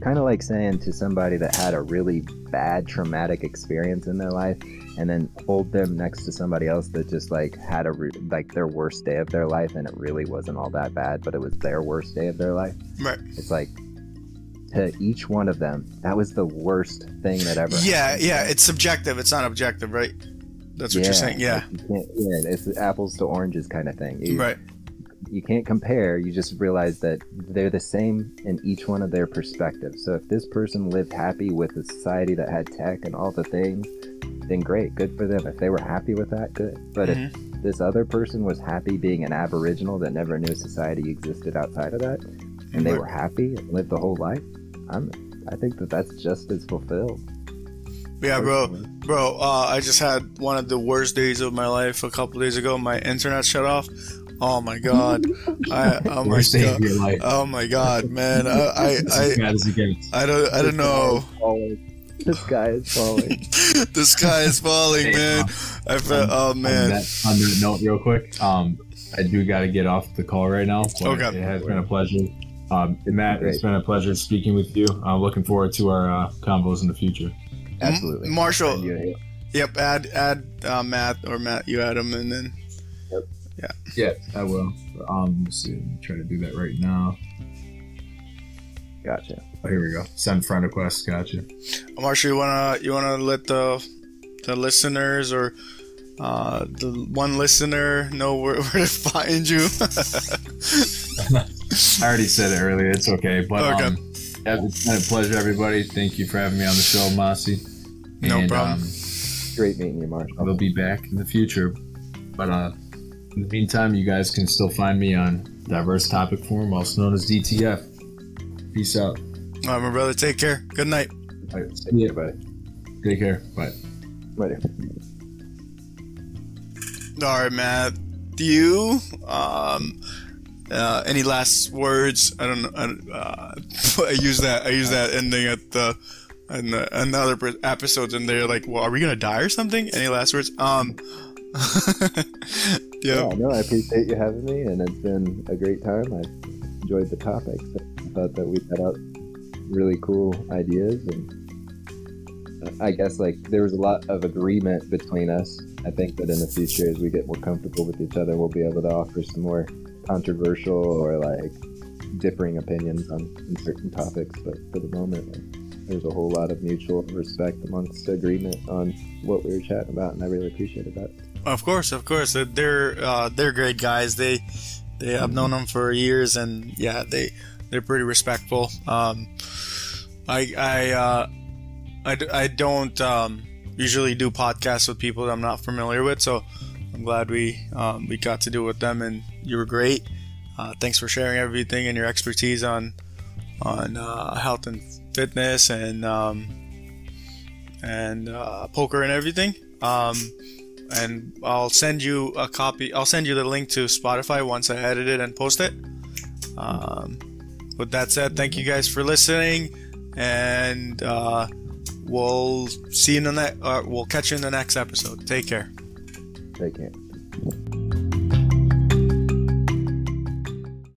kind of like saying to somebody that had a really bad traumatic experience in their life and then hold them next to somebody else that just like had a re- like their worst day of their life and it really wasn't all that bad but it was their worst day of their life. Right. It's like to each one of them that was the worst thing that ever yeah happened. yeah it's subjective it's not objective right? That's what yeah, you're saying yeah. like you can't- yeah it's apples to oranges kind of thing. You, right you can't compare. You just realize that they're the same in each one of their perspectives. So if this person lived happy with a society that had tech and all the things then great good for them. If they were happy with that good. But if this other person was happy being an aboriginal that never knew society existed outside of that and they were happy and lived the whole life i'm i think that that's just as fulfilled. Yeah bro. Bro uh, i just had one of the worst days of my life a couple days ago. My internet shut off oh my god i oh my Worst day god of your life. oh my god man i i i, bad as it gets. I don't i don't know this guy is falling the sky is falling man uh, i felt oh On man that, on that note, real quick, um, I do got to get off the call right now. Okay. It has been a pleasure. Um, and Matt, it's Great. been a pleasure speaking with you. I'm looking forward to our uh, combos in the future. absolutely Marshall. Send you a hit. Yep, add add uh, Matt or Matt, you add him, and then Yeah, Yeah, I will. Um, let's see. I'm trying to do that right now. gotcha Oh, here we go. Send friend request. Gotcha. Marshall, you wanna you wanna let the the listeners or uh, the one listener know where, where to find you? I already said it earlier. It's okay. But Okay. um, yeah, it's been a pleasure, everybody. Thank you for having me on the show, Mossy. No problem. Um, great meeting you marshall I'll be back in the future. But uh, in the meantime, you guys can still find me on Diverse Topic Forum, also known as DTF. Peace out. All right, my brother. Take care. Good night. All right, see you. Bye. Take care. Bye. Later. All right, Matt. Do you um uh, any last words? I don't know. I, uh, I use that. I use that ending at the and another per- episodes, and they're like, "Well, are we gonna die or something?" Any last words? Um. yeah. Yeah, no, I appreciate you having me, and it's been a great time. I enjoyed the topics. I thought that we had out really cool ideas, and uh, I guess like there was a lot of agreement between us. I think that in the future, as we get more comfortable with each other, we'll be able to offer some more controversial or like differing opinions on, on certain topics. But for the moment, like, there's a whole lot of mutual respect amongst agreement on what we were chatting about, and I really appreciated that. Of course, of course. Uh, They're uh, they're great guys. They they I've known them for years, and yeah, they they're pretty respectful. Um, I I uh, I, I don't um, usually do podcasts with people that I'm not familiar with, so I'm glad we um, we got to do it with them, and you were great. Uh, thanks for sharing everything and your expertise on on uh, health and fitness and um, and uh, poker and everything. Um, and I'll send you a copy. I'll send you the link to Spotify once I edit it and post it. Um, with that said, thank you guys for listening, and uh, we'll see you in the next. Uh, we'll catch you in the next episode. Take care. Take care.